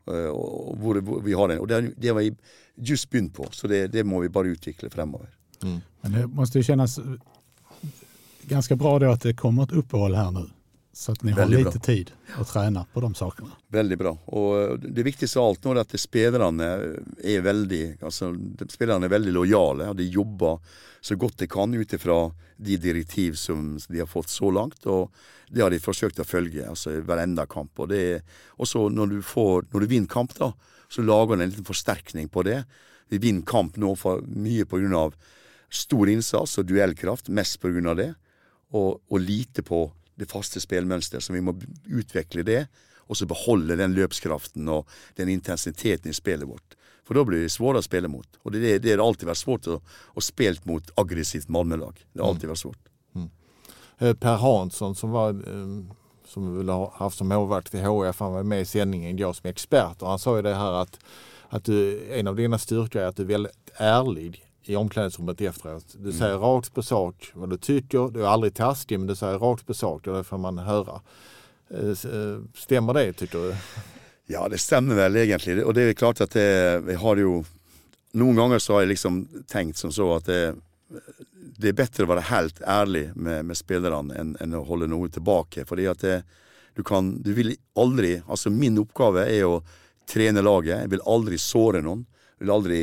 Uh, og hvor, hvor, vi har den. Og det, det har vi just begynt på, så det, det må vi bare utvikle fremover. Mm. Men det måste ju kännas ganska bra då att det kommer ett uppehåll här nu. Så at ni har Veldig lite bra. tid å trene på de sakene. Veldig bra. Og det viktigste av alt nå er at spillerne er veldig altså, spillerne er veldig lojale. og De jobber så godt de kan ut ifra de direktiv som de har fått så langt. Og det har de forsøkt å følge altså hver enda kamp. Og det også når du, får, når du vinner kamp, da, så lager du en liten forsterkning på det. Vi vinner kamp nå for mye pga. stor innsats og duellkraft, mest pga. det. Og, og lite på det faste spillmønsteret. Så vi må utvikle det, og så beholde den løpskraften og den intensiteten i spillet vårt. For da blir det svårere å spille mot. Og det, det har alltid vært svårt å, å spille mot aggressivt Malmö-lag. Det har alltid vært svårt. Mm. Eh, per Hansson som var eh, som vi ha haft som målvakt i HF, han var med i sändningen igår som expert och han sa ju det här att, att du, en av dina styrkor är att du är väldigt ärlig i omklädningsrummet efteråt. Du mm. säger rakt på sak vad du tycker. Du är aldrig taskig men du säger rakt på sak. Det får man höra. Eh, eh, stämmer det tycker du? Ja, det stemmer vel egentlig. Og det er klart at det, vi har jo Noen ganger så har jeg liksom tenkt som så at det, det er bedre å være helt ærlig med, med spillerne enn, enn, å holde noe tilbake. Fordi at det, du kan Du vil aldri Altså, min oppgave er å trene laget. Jeg vil aldri såre noen. Jeg vil aldri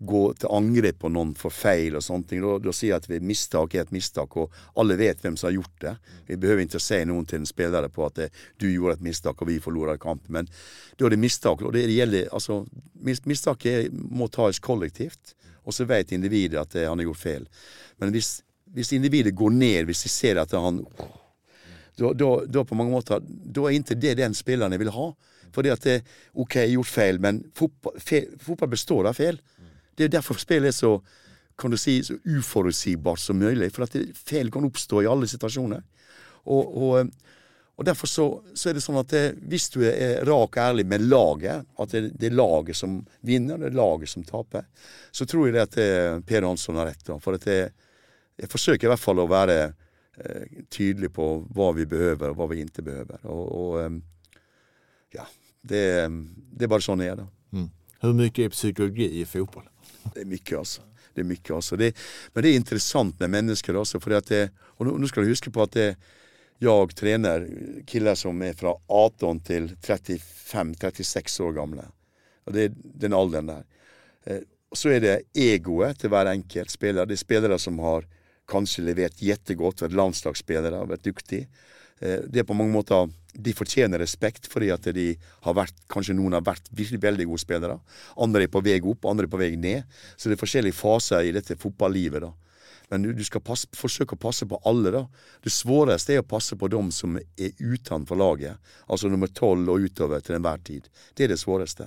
gå til angrep på noen for feil og sånne ting. Da, da sier jeg at et mistak er et mistak, og alle vet hvem som har gjort det. Vi behøver ikke å si noen til en spiller på at det, du gjorde et mistak og vi forlorer kampen. Men da er det mistak. Og det gjelder altså Mistaket må tas kollektivt, og så vet individet at han har gjort feil. Men hvis, hvis individet går ned, hvis de ser at han da, på mange måter, da er ikke det den spilleren jeg vil ha. Fordi at det, OK, jeg har gjort feil, men fotball, fe, fotball består av feil. Det er derfor spillet er så kan du si, så uforutsigbart som mulig. For at feil kan oppstå i alle situasjoner. Og, og, og derfor så, så, er det sånn at det, hvis du er rak og ærlig med laget, at det, det, er laget som vinner, det er laget som taper, så tror jeg det at det, Per Hansson har rett. For at jeg, jeg forsøker i hvert fall å være eh, tydelig på hva vi behøver, og hva vi ikke behøver. Og, og eh, ja, det, det, er bare sånn det er, da. Mm. Hvor mye er psykologi i fotball? Det er mye, altså. Det er mye, altså. Det, men det er interessant med mennesker, altså. Det, og nå, nå skal du huske på at det, jeg trener killer som er fra 18 til 35-36 år gamle. Og det er den alderen der. Eh, så er det egoet til hver enkelt spiller. Det er spillere som har kanskje levert jättegodt, vært landslagsspillere, vært dyktige. Eh, det er på mange måter de fortjener respekt fordi at de har vært, kanskje noen har vært virkelig veldig gode spillere. Andre er på vei opp, andre er på vei ned. Så det er forskjellige faser i dette fotballivet. da. Men du, skal passe, forsøke å passe på alle, da. Det svåreste er å passe på dem som er utenfor laget. Altså nummer tolv og utover til enhver tid. Det er det svåreste.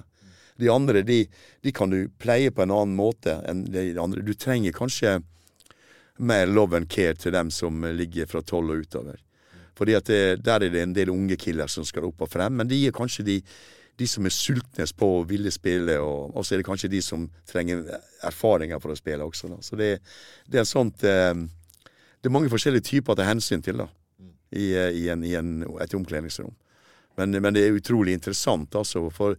De andre de, de kan du pleie på en annen måte enn de andre. Du trenger kanskje mer love and care til dem som ligger fra tolv og utover. Fordi at det, Der er det en del unge killer som skal opp og frem, men de er kanskje de, de som er sultne på å ville spille, og, og så er det kanskje de som trenger erfaringer for å spille også. Da. Så det, det er sånt eh, Det er mange forskjellige typer å ta hensyn til da, i, i, en, i en, et omkledningsrom. Men, men, det er utrolig interessant, altså. For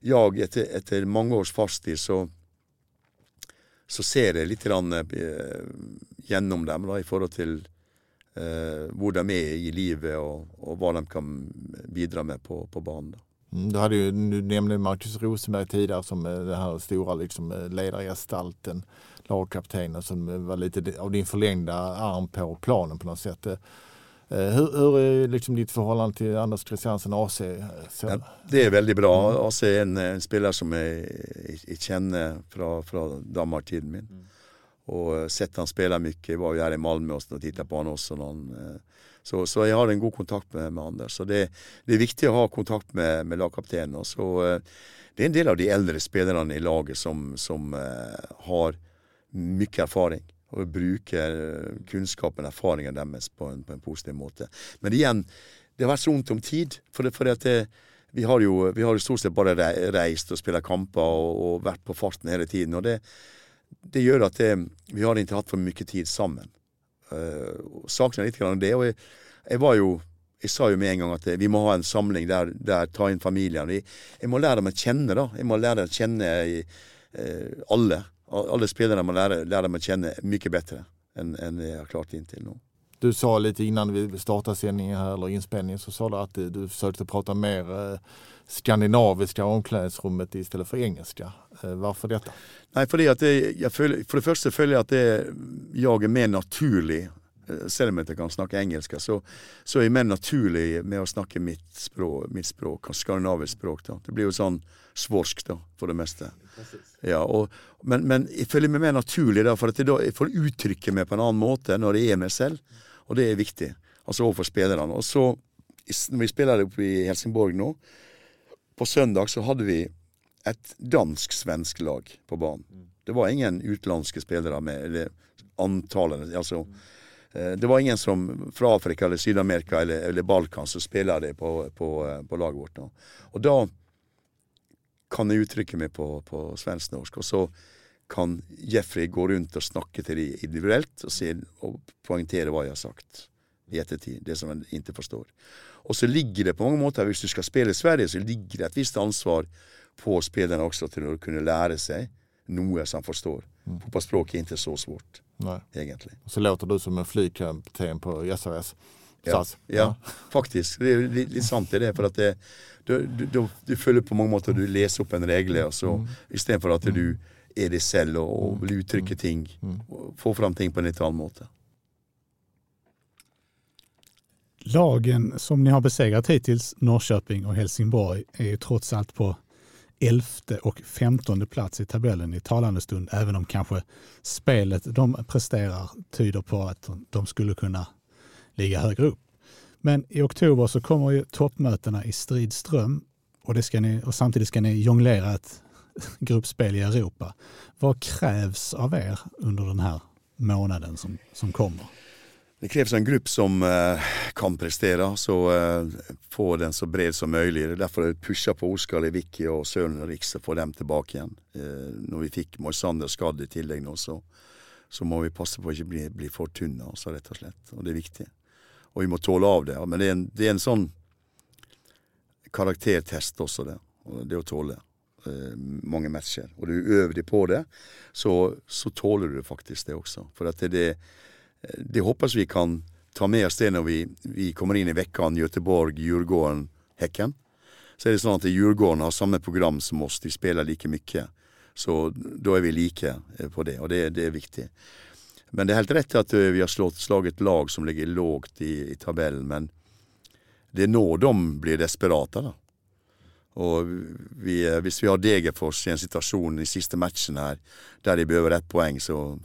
jeg, etter, etter mange års fartstid, så så ser jeg litt grann, eh, gjennom dem da, i forhold til eh, hvor de er i livet og, og, hva de kan bidra med på, på banen. Da. Mm, du, hade ju, du nämnde Marcus Rosenberg tidigare som eh, den här stora liksom, eh, ledargestalten, lagkaptenen som var lite av din förlängda arm på planen på något sätt. Hur, hur är liksom ditt förhållande till Anders Christiansen AC? Ja, det er veldig bra. AC er en, en spiller som jeg, jeg kjenner fra, fra Danmark-tiden min. Mm. Og sett han spela mye. Jeg var jo her i Malmö og tittet på han også. Någon, så, så, jeg har en god kontakt med, med Anders. Så det, det, er viktig å ha kontakt med, med lagkapteinen. Så det er en del av de eldre spillerne i laget som, som har mye erfaring og bruker kunnskapen og erfaringen deres på en, på en, positiv måte. Men igjen, det har vært så vondt om tid. For, det, for det, vi, har jo, vi har jo stort sett bare reist og spilt kamper og, og, vært på farten hele tiden. Og det, det gjør at det, vi har ikke hatt for mye tid sammen. Uh, Saken er litt grann det. Og jeg, jeg, var jo jeg sa jo med en gang at vi må ha en samling der, der ta inn familien. Jeg, jeg, må lære dem å kjenne, da. Jeg må lære dem å kjenne uh, alle. Alle spillerne må lære, lære dem å kjenne mye bedre enn, enn jeg har klart inntil nå. Du sa litt innan vi startet sendingen her, eller innspillingen, så sa du at du forsøkte å prate mer eh, skandinaviska omklädningsrummet istället för engelska. Eh, varför detta? Nei, fordi at det, føler, For det første føler jeg at det, jeg er mer naturlig eh, selv om jeg ikke kan snakke engelsk, så, så, er jeg mer naturlig med å snakke mitt språk, mitt språk skandinavisk språk. Da. Det blir jo sånn svorsk da, for det meste. Ja, og, men, men, jeg føler meg mer naturlig, da, for at jeg, da, jeg får uttrykke meg på en annen måte når jeg er meg selv. Og det er viktig. Altså overfor spillerne. Og så, når vi spiller oppe i Helsingborg nå, på søndag så hadde vi et dansk-svensk lag på banen. Det var ingen utenlandske spillere med eller antallet altså, eh, Det var ingen som fra Afrika eller Syd-Amerika eller, eller, Balkan som spiller det på, på, eh, på, laget vårt. nå. Og da kan jeg uttrykke meg på, på svensk-norsk. Og så kan Jeffrey gå rundt og snakke til dem individuelt og, se, og poengtere hva jeg har sagt i ettertid. Det som en ikke forstår. Og så ligger det på mange måter, hvis du skal spille i Sverige, så ligger det et visst ansvar på spillerne også til å kunne lære seg noe som forstår. Mm. Fotballspråket er ikke så svårt, Nei. egentlig. Og så låter du som en flykaptein på SRS. Ja, ja, faktisk. Det er litt sant det. For at det, du, du, du, føler på mange måter du leser opp en regel, og så mm. istedenfor at du er deg selv og, og vil uttrykke mm. ting. Mm. Få fram ting på en litt annen måte. Lagen som ni har besegrat hittills, Norrköping och Helsingborg, är ju trots allt på elfte och femtonde plats i tabellen i talande stund, även om kanske spelet de presterar tyder på att de skulle kunna ligga högre upp. Men i oktober så kommer ju toppmötena i stridström och, det ska ni, och samtidigt ska ni jonglera ett gruppspel i Europa. Vad krävs av er under den här månaden som, som kommer? Det kreves en gruppe som eh, kan prestere, så eh, få den så bred som mulig. Det er derfor jeg pusha på Oskar Levicki og Søren Riks å få dem tilbake igjen. Eh, når vi fikk Moisander skadd i tillegg nå, så, så, må vi passe på å ikke bli, bli for tynne, altså, rett og slett. Og det er viktig. Og vi må tåle av det. Men det er en, det er en sånn karaktertest også, det. Det å tåle eh, mange matcher. Og du øver deg på det, så, så, tåler du faktisk det også. For at det, det, det håper vi kan ta med oss det når vi, vi kommer inn i vekkene Göteborg, Djurgården, Hekken. Så er det sånn at Djurgården har samme program som oss, de spiller like mye. Så da er vi like eh, på det, og det, det er viktig. Men det er helt rett at eh, vi har slått, slaget lag som ligger lågt i, i tabellen, men det er nå de blir desperate. da. Og vi, hvis vi har Degerfors i en situasjon i siste matchen her, der de behøver ett poeng, så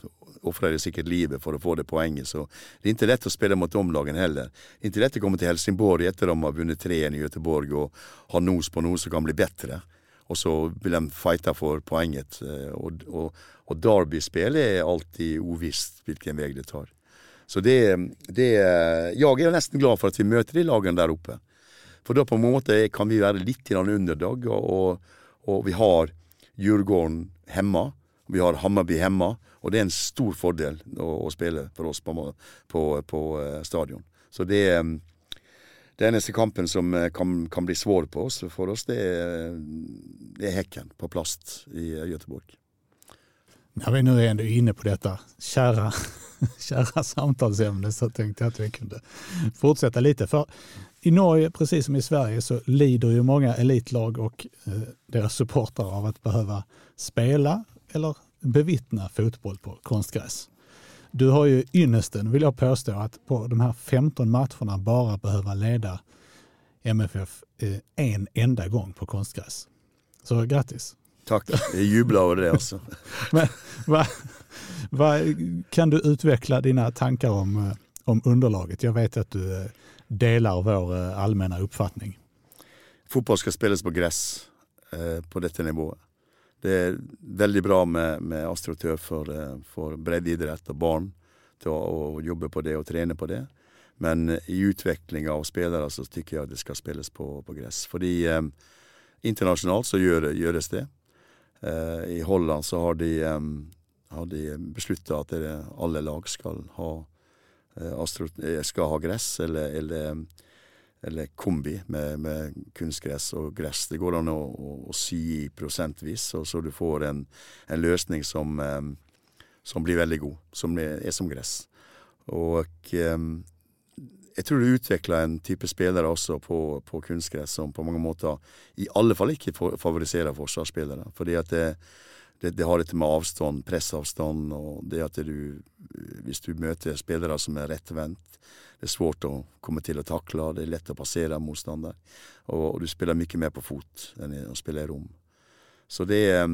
offrar de sikkert livet for å få det poenget. Så det er ikke lett å spille mot omlagen heller. Det er ikke lett å komme til Helsingborg etter de har vunnet 3-1 i Göteborg og har nos på noe som kan bli bedre. Og så vil de fighte for poenget. Eh, og, og, og Derby-spill er alltid uvisst hvilken vei det tar. Så det, det Jeg er nesten glad for at vi møter de lagene der oppe. For da på en måte kan vi være litt underdog, og, og, vi har Djurgården hjemme. Vi har Hammarby hjemme, og det er en stor fordel å, å spille for oss på, på, på uh, stadion. Så det um, den eneste kampen som eh, kan, kan bli svår på oss, for oss, det er, det er Hekken på plast i Göteborg. När vi nu är inne på detta kära, *laughs* kära samtalsämne så tänkte jag att vi kunde fortsätta lite. För i Norge, precis som i Sverige, så lider ju många elitlag och eh, deras supportrar av att behöva spela eller bevittna fotboll på konstgräs. Du har ju ynnesten, vill jag påstå, att på de här 15 matcherna bara behöva leda MFF eh, en enda gång på konstgräs. Så grattis! Tack, jag jublar över det alltså. *laughs* Men, va, va, kan du utveckla dina tankar om, eh, om underlaget? Jag vet att du eh, delar vår allmänna uppfattning. Fotboll ska spelas på gräs på detta nivå. Det er veldig bra med, med astrotør for, eh, for breddeidrett og barn til å, å, jobbe på det og trene på det. Men i utviklinga av spillere så tykker jeg at det skal spilles på, på gress. Fordi eh, internasjonalt så gjør, gjøres det. Eh, I Holland så har de, eh, de beslutta at det, alle lag skal ha, eh, astro, eh, skal ha gress, eller, eller eller kombi med, med, kunstgress og gress. Det går an å, å, å sy prosentvis, og så du får en, en løsning som, um, som, blir veldig god, som er, som gress. Og um, jeg tror du utvikler en type spillere også på, på, kunstgress som på mange måter i alle fall ikke favoriserer forsvarsspillere. Fordi at det, det, det, har dette med avstand, pressavstand, og det at du Hvis du møter spillere som er rettvendt, det er svårt å komme til å takle, det er lett å passere motstander. Og, og du spiller mye mer på fot enn å spille i rom. Så det er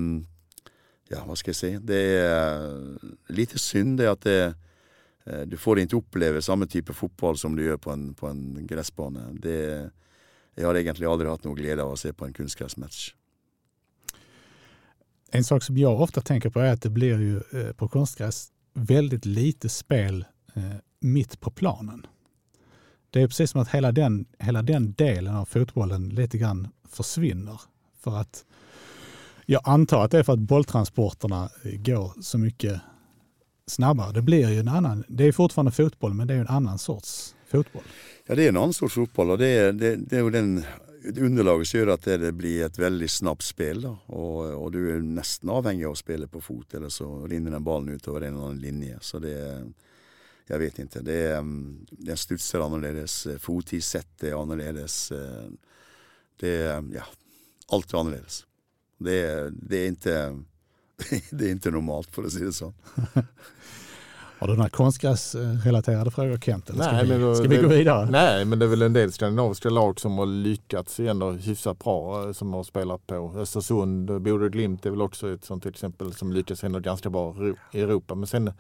Ja, hva skal jeg si? Det er lite synd det at det, eh, du får ikke oppleve samme type fotball som du gjør på en, på en gressbane. Det, jeg har egentlig aldri hatt noe glede av å se på en kunstgressmatch. En sak som jag ofta tänker på är att det blir ju eh, på konstgräs väldigt lite spel eh, mitt på planen. Det är precis som att hela den, hela den delen av fotbollen lite grann försvinner. För att jag antar att det är för att bolltransporterna går så mycket snabbare. Det blir ju en annan, det är fortfarande fotboll men det är en annan sorts fotboll. Ja det är en annan sorts fotboll och det är, det, det är den underlaget gjør at det blir et veldig snapt spill. Og, og, du er nesten avhengig av å spille på fot, eller så rinner den ballen utover en eller annen linje. Så det jeg vet ikke. Det den studser annerledes. Fottidssettet er annerledes. Det Ja. Alt er annerledes. Det, det, er ikke *laughs* Det er ikke normalt, for å si det sånn. *laughs* Har du några konstgräsrelaterade frågor Kent? Eller ska, nej, vi, men, ska vi gå vidare? Nej, men det är väl en del skandinaviska lag som har lyckats ändå hyfsat bra eh, som har spelat på. Östersund, Bode Glimt är väl också ett sånt exempel som lyckas ändå ganska bra i Europa. Men sen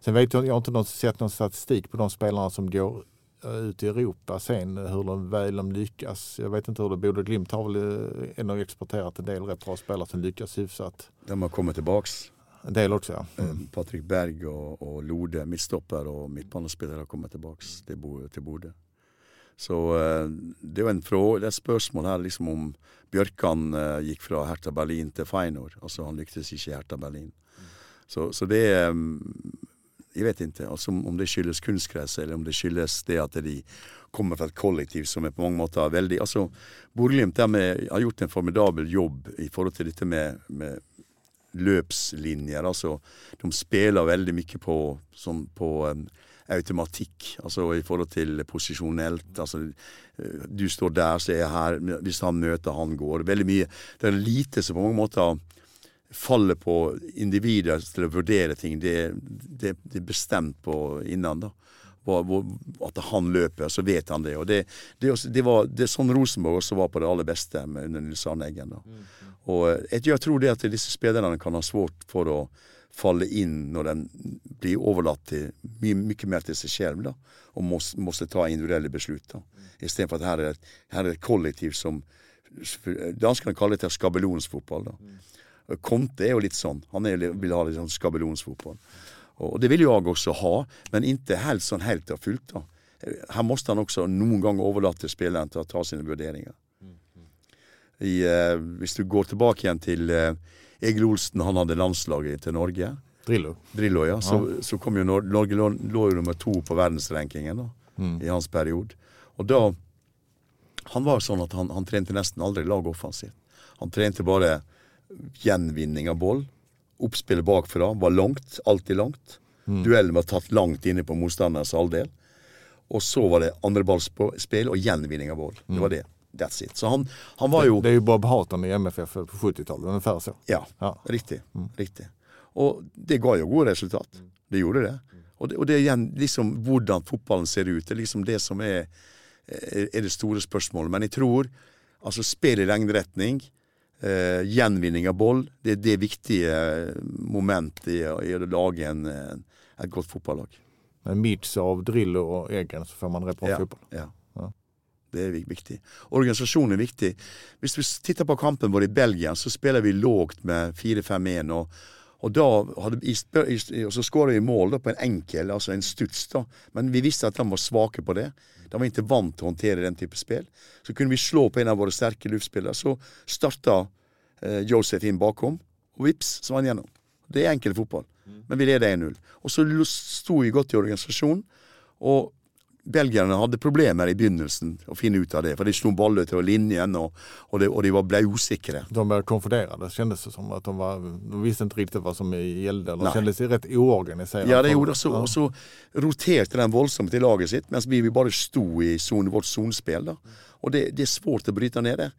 Sen vet jag, jag har inte någon, sett någon statistik på de spelarna som går eh, ut i Europa sen, hur de väl de lyckas. Jag vet inte hur det Bodø Glimt har väl eh, ändå exporterat en del rätt bra spelare som lyckas hyfsat. De har kommit tillbaks. En del också ja. Mm. Patrick Berg og, og Lode, midtstopper og har kommet tilbake til Bo, Bodø. Så det var en fråga, det er spørsmål her liksom om Bjørkan gikk fra Hertha Berlin til Feinor. Altså han lyktes ikke i Hertha Berlin. Så, så det jeg vet ikke altså, om det skyldes kunstgress, eller om det skyldes det at de kommer fra et kollektiv som er på mange måter veldig altså, Bodø-Glimt har gjort en formidabel jobb i forhold til dette med, med løpslinjer. altså De spiller veldig mye på, som, på um, automatikk, altså i forhold til posisjonelt. altså Du står der, så er jeg her. Hvis han møter, han går. Veldig mye. Det er lite som på mange måter faller på individer til å vurdere ting, det, det, det er bestemt på innan. da. At han løper, så vet han det. Og det, det, det var det sånn Rosenborg også var på det aller beste med under Nils Arne Eggen. da. Mm, mm. Og jeg, jeg, tror det at disse spillerne kan ha svårt for å falle inn når de blir overlatt til mye, mye mer til seg selv, da, og må, måtte ta individuelle beslutninger. Istedenfor at her er, her er et kollektiv som Danskene kaller det skabellonsfotball. da. Conte er jo litt sånn. Han er, vil ha litt sånn skabelonsfotball. Og det vil jo jeg også ha, men ikke helt sånn helt og fullt. da. Her måtte han også noen ganger overlate spilleren til å ta sine vurderinger. I, eh, hvis du går tilbake igjen til eh, Egil Olsen, han hadde landslaget til Norge. Drillo. Drillo, ja. Så, så kom jo Nor Norge lå, lå jo nummer to på verdensrankingen da, i hans periode. Og da Han var sånn at han, han trente nesten aldri lag offensivt. Han trente bare gjenvinning av boll. Oppspillet bakfra var langt, alltid langt. Duellen var tatt langt inne på motstanderens halvdel. Og så var det andreballsspill og gjenvinning av boll. Det var det. That's it. Så han, han var jo Det det, er jo Bob Houghton i MFF på 70-tallet, ungefär så. Ja, Ja. riktig. riktig. Og det ga jo gode resultat. Det gjorde det. Og det, og det er igjen liksom hvordan fotballen ser ut. Det er liksom det som er er det store spørsmålet. Men jeg tror altså spill i lengderetning, eh, gjenvinning av boll, det er det viktige momentet i, i å lage en, en, et godt fotballag. En mix av drill og Egen så får man rätt bra Ja, fotball. ja. Ja. Det er viktig. Organisasjonen er viktig. Hvis vi titter på kampen vår i Belgia, så spiller vi lågt med 4-5-1. Og, og da hadde, og så skårer vi mål da, på en enkel, altså en stuts. da. Men vi visste at de var svake på det. De var ikke vant til å håndtere den type spill. Så kunne vi slå på en av våre sterke luftspillere. Så starta eh, Josef inn bakom, og vips, så var han gjennom. Det er enkel fotball. Men vi leder 1-0. Og så sto vi godt i organisasjonen. Og belgierne hadde problemer i begynnelsen å finne ut av det. For de slo baller til linjen, og, og, de, og de var, ble usikre. De var konfunderade, kjennes det som. at De, var, de visste ikke riktig hva som gjelder De kjennes kände rett rätt. Ja, det gjorde det. Og så roterte de voldsomt i laget sitt, mens vi, vi bare sto i zone, vårt sonespill. Og det, det er svårt å bryte ned det.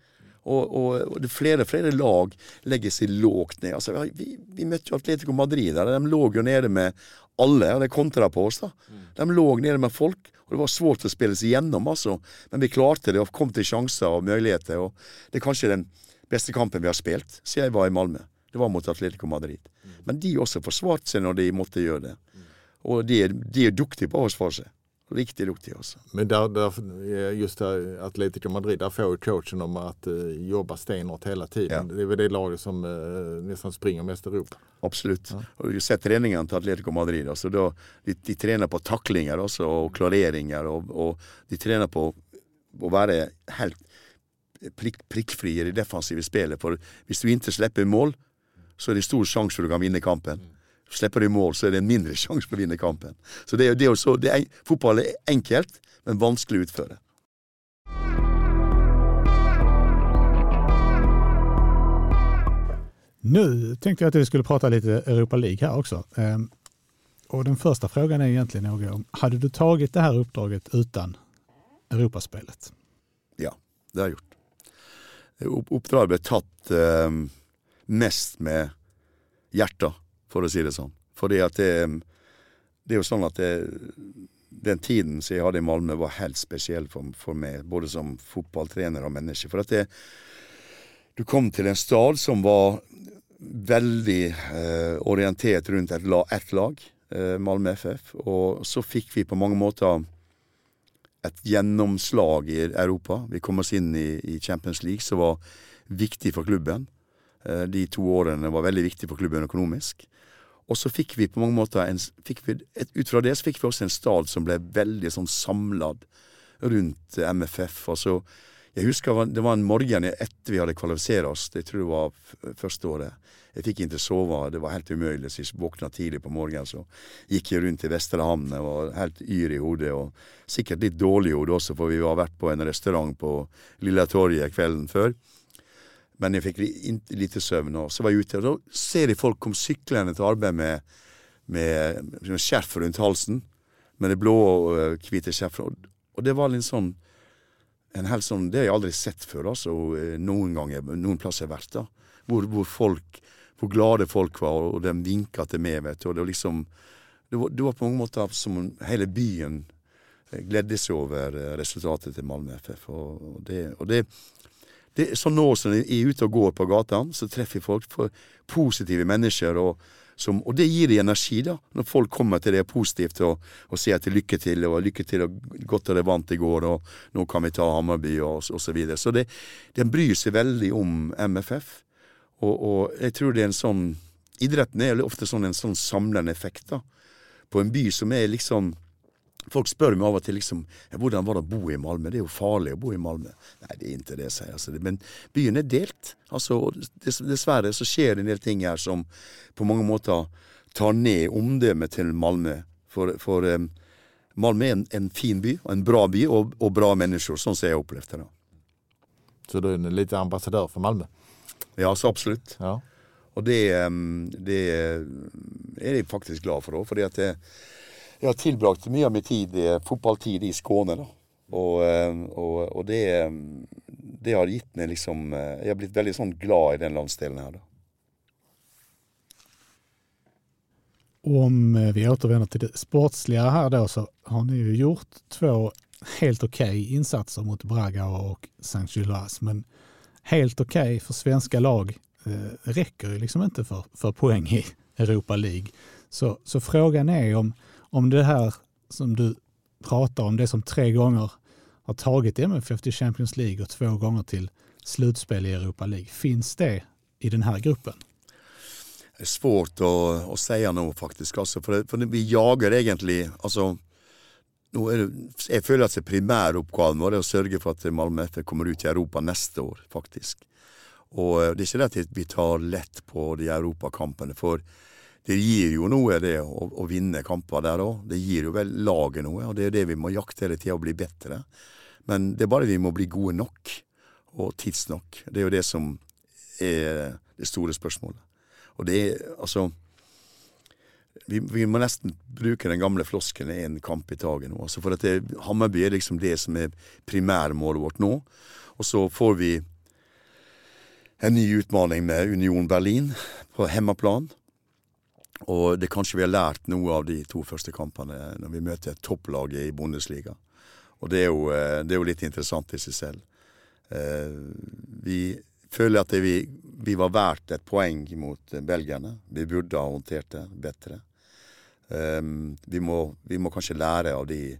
Og, og, og det flere flere lag legger seg lågt ned. Altså, vi, vi møtte jo Atletico Madrid. Der. De lå jo nede med alle, og det kontra på oss. da. De lå nede med folk, og det var svårt å spille seg gjennom. altså. Men vi klarte det og kom til sjanser og muligheter. og Det er kanskje den beste kampen vi har spilt siden jeg var i Malmö. Det var mot Atletico Madrid. Men de også forsvarte seg når de måtte gjøre det. Og de er, de er duktige på å forsvare seg. Riktig duktige også. Men där, där, just där, Atletico Madrid, där får jo coachen om att uh, jobba stenhårt hela tiden. Ja. Det är väl det laget som uh, nästan springer mest i Europa. Absolutt. Og du ser treningene til Atletico Madrid. Altså, da, de, de trener på taklinger også, og klareringer. Og, og de trener på å være helt prikk, prikkfrie i det defensive spillet. For hvis du ikke slipper mål, så er det stor sjanse for du kan vinne kampen. Slipper du mål, så er det en mindre sjanse for å vinne kampen. Så det er, det også, det er, Fotball er enkelt, men vanskelig å utføre. Nu tänkte jag att vi skulle prata lite Europa League här också. Og Och den första frågan är egentligen noe om, hade du tagit det här uppdraget utan Europaspelet? Ja, det har jeg gjort. Oppdraget ble tatt eh, mest med hjertet, for å si det sånn. Fordi at det, det er jo sånn at det, den tiden som jeg hadde i Malmö var helt spesiell for, for meg, både som fotballtrener og menneske. For at det, du kom til en stad som var veldig eh, orientert rundt et, lag, et lag, eh, Malmö FF, og så fikk vi på mange måter et gjennomslag i Europa. Vi kom oss inn i, i Champions League, som var viktig for klubben. Eh, De to årene var veldig viktig for klubben økonomisk. Og så fikk vi på mange måter en, vi, et, Ut fra det så fikk vi også en stad som ble veldig sånn samlet rundt eh, MFF. Altså, jeg husker det var en morgen etter vi hadde kvalifisert oss, det tror jeg var første året. Jeg fikk ikke sove, det var helt umulig. Så jeg våkna tidlig på morgenen, så gikk jeg rundt i Vestre Hamn og var helt yr i hodet. Og sikkert litt dårlig i hodet også, for vi har vært på en restaurant på Lilla Torget kvelden før. Men jeg fikk li- lite søvn, og så var jeg ute. Og da ser jeg folk komme syklende til arbeid med, med, med skjerf rundt halsen. Med det blå og øh, hvite skjerfet. Og, det var litt sånn en helt sånn, Det har jeg aldri sett før, altså, øh, noen ganger, noen plass har vært. da. Hvor, hvor folk, hvor glade folk var, og de vinka til meg. vet du, og Det var liksom, det var, det var på mange måter som hele byen eh, gledde seg over eh, resultatet til Malmö FF. Og det, og det, det er sånn nå som jeg er ute og går på gatene, så treffer jeg folk positive mennesker. og som, og det gir de energi, da. Når folk kommer til det positivt og, og sier til lykke til, og lykke til, og godt dere vant i går, og nå kan vi ta Hammarby, og, og så videre. Så det, den bryr seg veldig om MFF. Og, og jeg tror det er en sånn Idretten er ofte sånn en sånn samlende effekt, da. På en by som er liksom Folk spør meg av og til liksom, ja, hvordan var det å bo i Malmö. Det er jo farlig å bo i Malmö. Nei, det er ikke det, sier jeg. Altså. Men byen er delt. Altså, dessverre så skjer det en del ting her som på mange måter tar ned omdømmet til Malmö. For, for um, Malmö er en, en, fin by, en bra by og, og bra mennesker, sånn som jeg opplevde det. Så du er litt ambassadør for Malmö? Ja, så absolutt. Ja. Og det, det, er jeg faktisk glad for òg, fordi at det, jeg har tilbrakt mye av min tid, fotballtid i Skåne. da. Og, eh, og, og det, det, har gitt meg liksom eh, Jeg har blitt veldig sånn glad i den landsdelen her, da. Om eh, vi återvänder till det sportsliga här då så har ni ju gjort två helt okej okay insatser mot Braga och Saint Gilloise. Men helt okej okay för lag eh, räcker ju liksom inte för, för poäng i Europa League. Så, så frågan är om, om det här som du pratar om, det som tre gånger har tagit MFF till Champions League och två gånger till slutspel i Europa League. Finns det i den här gruppen? Det er svårt å, å si noe, faktisk. Altså, for, det, for vi jager egentlig altså, det, Jeg føler at det primæroppgaven vår er å sørge for at Malmö FF kommer ut i Europa neste år, faktisk. Og det er ikke det at vi tar lett på de europakampene, for det gir jo noe, det å, å vinne kamper der òg. Det gir jo vel laget noe, og det er det vi må jakte hele tida, å bli bedre. Men det er bare vi må bli gode nok, og tidsnok. Det er jo det som er det store spørsmålet. Og det er altså vi, vi, må nesten bruke den gamle flosken én kamp i taget nå. Altså for at det, Hammerby er liksom det som er primærmålet vårt nå. Og så får vi en ny utfordring med Union Berlin på hemmaplan. Og det kanskje vi har lært noe av de to første kampene når vi møter topplaget i Bundesliga. Og det er jo, eh, det er jo litt interessant i seg selv. Eh, vi føler at vi, vi, var verdt et poeng mot belgierne. Vi burde ha håndtert det bedre. Eh, vi må, vi må kanskje lære av de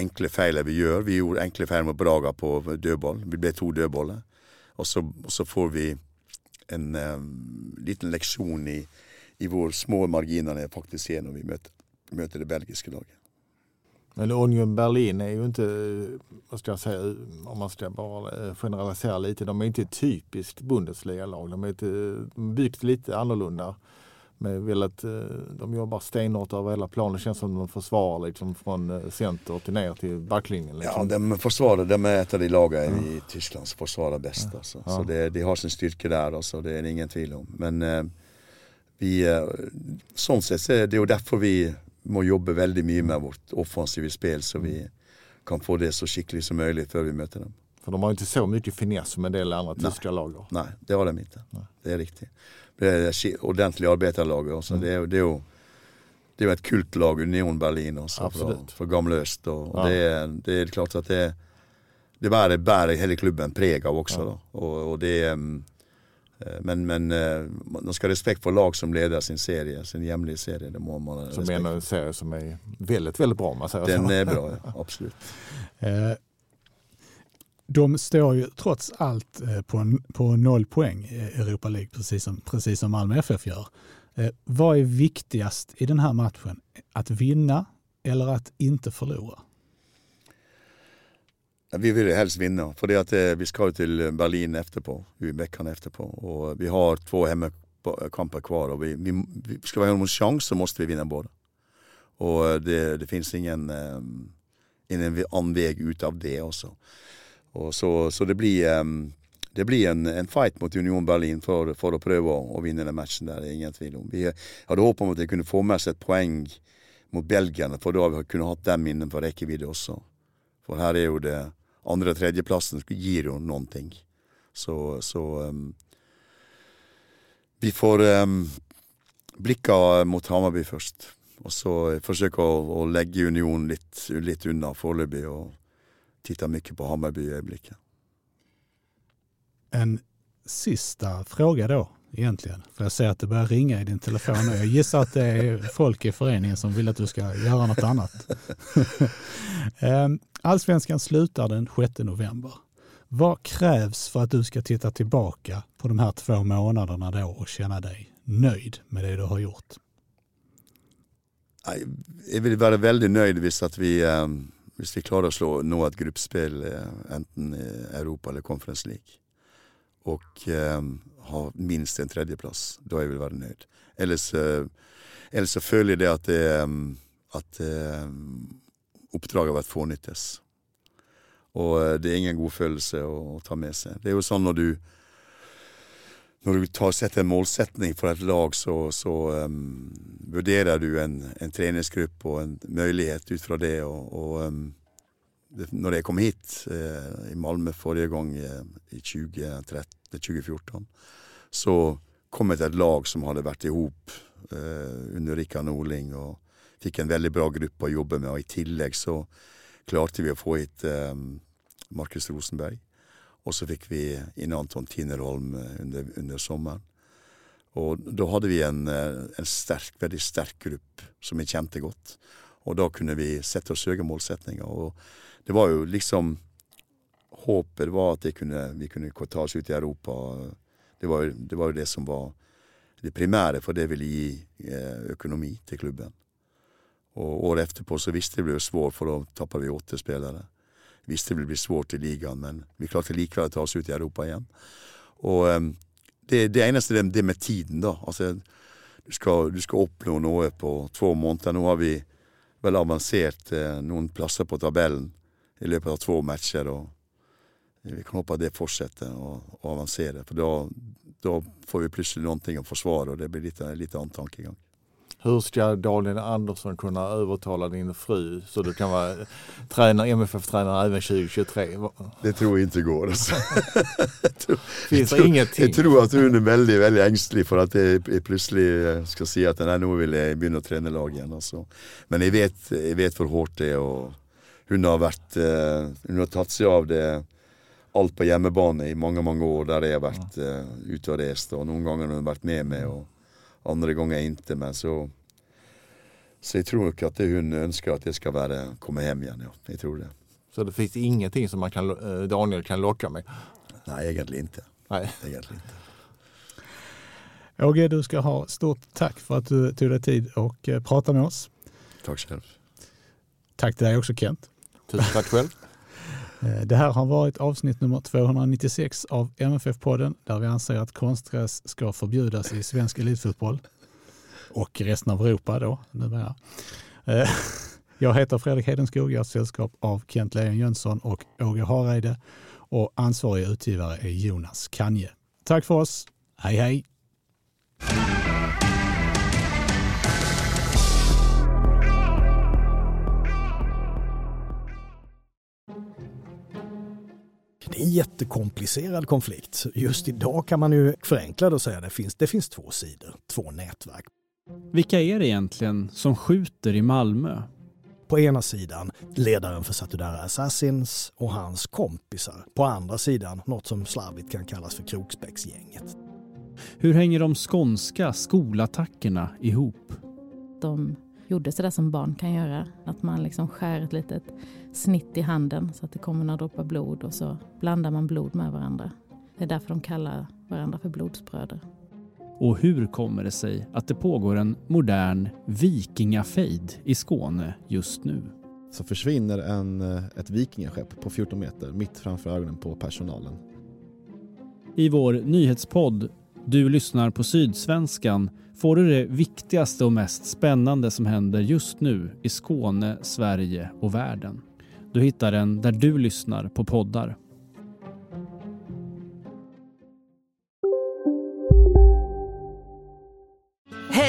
enkle feilene vi gjør. Vi gjorde enkle feil med Braga på dødball. Vi ble to dødballer. Og så, og så får vi en um, liten leksjon i i hvor små marginene faktisk er når vi møter, møter det belgiske laget. Men Union Berlin är ju inte, måste jag säga, om man ska bara generalisere generalisera lite, de är inte ett typiskt Bundesliga-lag. De är bygd byggt lite annorlunda. Med väldigt, eh, de jobbar stenhårt över hela planen. Det känns som de försvarar liksom från eh, center till ner till backlinjen. Liksom. Ja, de försvarar, de är ett av de lagen ja. i Tyskland som försvarar bäst. Ja. Så det, de har sin styrka där, alltså. det är det ingen tvil om. Men vi, eh, sånn sett så er det jo derfor vi må jobbe veldig mye med vårt offensive spill, så vi kan få det så skikkelig som mulig før vi møter dem. For de har ikke så mye finess som en del andre tyske lag. Nei, det har de ikke. Det er riktig. Det er ordentlig arbeiderlag. Mm. Det, er, det, er jo, det er jo et kultlag, Union Berlin, også, fra, fra gamle øst. Og, og ja. det, er, det, er klart at det, det bærer, bærer hele klubben preg av også. Ja. Og, og, det um, Eh, men, men eh, man skal ha respekt for lag som leder sin serie, sin hjemlige serie. Det må man ha Som er en serie som er veldig, veldig bra. Man säger Den er bra, ja, absolut. *laughs* Eh, de står ju trots allt på, på noll poäng i Europa League, precis som, precis som Malmö FF gör. Vad är viktigast i den här matchen? Att vinna eller att inte förlora? Vi vil helst vinne, for eh, vi skal jo til Berlin etterpå. Veckan etterpå. Og vi har to hjemmekamper hver. og vi, vi, Skal vi ha noen sjanse, må vi vinne både. Og eh, det, det finnes ingen, um, ingen annen vei ut av det også. Og så, så det blir, det blir en, en, fight mot Union Berlin for, for å prøve å, å, vinne den matchen. der, det er ingen tvil om. Vi hadde håpet om at de kunne få med seg et poeng mot belgierne, for da kunne vi hatt dem innenfor rekkevidde også. For her er jo det andre- og tredjeplassen gir jo noen ting. Så, så um, Vi får um, blikka mot Hammarby først. Og så forsøke å, å legge Union litt, litt unna foreløpig, og titte mye på Hammarby i øyeblikket. En siste spørsmål, då. Egentligen? För jag ser att det börjar ringa i din telefon nu. Jag gissar att det är folk i föreningen som vill att du ska göra något annat. *laughs* Ehm, Allsvenskan slutar den 6 november. Vad krävs för att du ska titta tillbaka på de här två månaderna då och känna dig nöjd med det du har gjort? Jeg vil være veldig nøyd hvis, vi, hvis vi klarer å slå, nå et gruppespill eh, enten i Europa eller Conference League. Og eh, ha minst en tredjeplass. Da jeg vil være nøyd. Ellers, eh, ellers så føler jeg det at, det, eh, at eh, oppdraget har vært fånyttes. Og eh, det er ingen god følelse å ta med seg. Det er jo sånn når du når du tar, setter en målsetning for et lag, så, så um, vurderer du en, en treningsgruppe og en mulighet ut fra det. Og, og um, når jeg kom hit eh, i Malmö forrige gang eh, i 2013, 2014, så kom jeg til et lag som hadde vært i hop eh, under Rikard Norling og fikk en veldig bra gruppe å jobbe med. Og i tillegg så klarte vi å få hit eh, Markus Rosenberg. Og så fikk vi inn Anton Tinerholm under, under sommeren. Og da hadde vi en, en sterk, veldig sterk gruppe som vi kjente godt. Og da kunne vi sette oss høye målsetninger. Og det var jo liksom Håpet var at kunne, vi kunne ta oss ut i Europa. Det var, jo, det var det som var det primære, for det ville gi økonomi til klubben. Og året etterpå så visste det ble svårt, for da tappa vi åtte spillere visste det ville bli svårt i ligaen, men vi klarte likevel å ta oss ut i Europa igjen. Og um, det, det, eneste det, det med tiden, da. Altså, du skal, du skal, oppnå noe på to måneder. Nå har vi vel avansert eh, noen plasser på tabellen i løpet av to matcher. og Vi kan håpe at det fortsetter å, avansere. For da, da, får vi plutselig noe å forsvare, og det blir litt, litt annen tankegang. Hur ska Daniel Andersson kunna övertala din fru så du kan vara tränare, MFF-tränare även 2023? Det tror jeg ikke går. Altså. *laughs* Finns det ingenting? Jeg tror at hun er veldig veldig engstelig for at jeg, plutselig eh, skal si at nei, nå vil jeg begynne å trene lag igjen. Altså. Men jeg vet, jeg vet hvor hardt det er. og Hun har, vært, uh, hun har tatt seg av det alt på hjemmebane i mange mange år der jeg har vært uh, ute og reist. og Noen ganger har hun vært med meg. og andre ganger ikke. Men så, så jeg tror nok at hun ønsker at jeg skal være, komme hjem igjen. ja. Jeg tror det. Så det fins ingenting som man kan, Daniel kan lokke med? Nei, egentlig ikke. Nei. Egentlig ikke. Åge, du skal ha stort takk for at du tog deg tid og prate med oss. Takk selv. Takk til deg også, Kent. Tusen tack själv. *laughs* Eh, det här har varit avsnitt nummer 296 av MFF-podden där vi anser att konstgräs ska förbjudas i svensk elitfotboll och resten av Europa då numera. Eh, *laughs* jag heter Fredrik Hedenskog, jag har sällskap av Kent Leon Jönsson och Åge Hareide och ansvarig utgivare är Jonas Kanje. Tack för oss. Hej hej! Jättekomplicerad konflikt. Just idag kan man ju förenkla det och säga att det finns, det finns två sidor, två nätverk. Vilka är det egentligen som skjuter i Malmö? På ena sidan ledaren för Satudara Assassins och hans kompisar. På andra sidan något som slarvigt kan kallas för Kroksbäcksgänget. Hur hänger de skånska skolattackerna ihop? De gjorde sådär som barn kan göra. Att man liksom skär ett litet snitt i handen så att det kommer några droppar blod och så blandar man blod med varandra. Det är därför de kallar varandra för blodsbröder. Och hur kommer det sig att det pågår en modern vikingafejd i Skåne just nu? Så försvinner en, ett vikingaskepp på 14 meter mitt framför ögonen på personalen. I vår nyhetspodd Du lyssnar på Sydsvenskan får du det viktigaste och mest spännande som händer just nu i Skåne, Sverige och världen. Du hittar den där du lyssnar på poddar.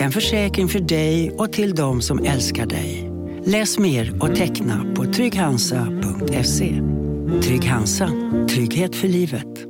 En försäkring för dig och till de som älskar dig. Läs mer och teckna på trygghansa.se. Trygg Hansa. Trygghet för livet.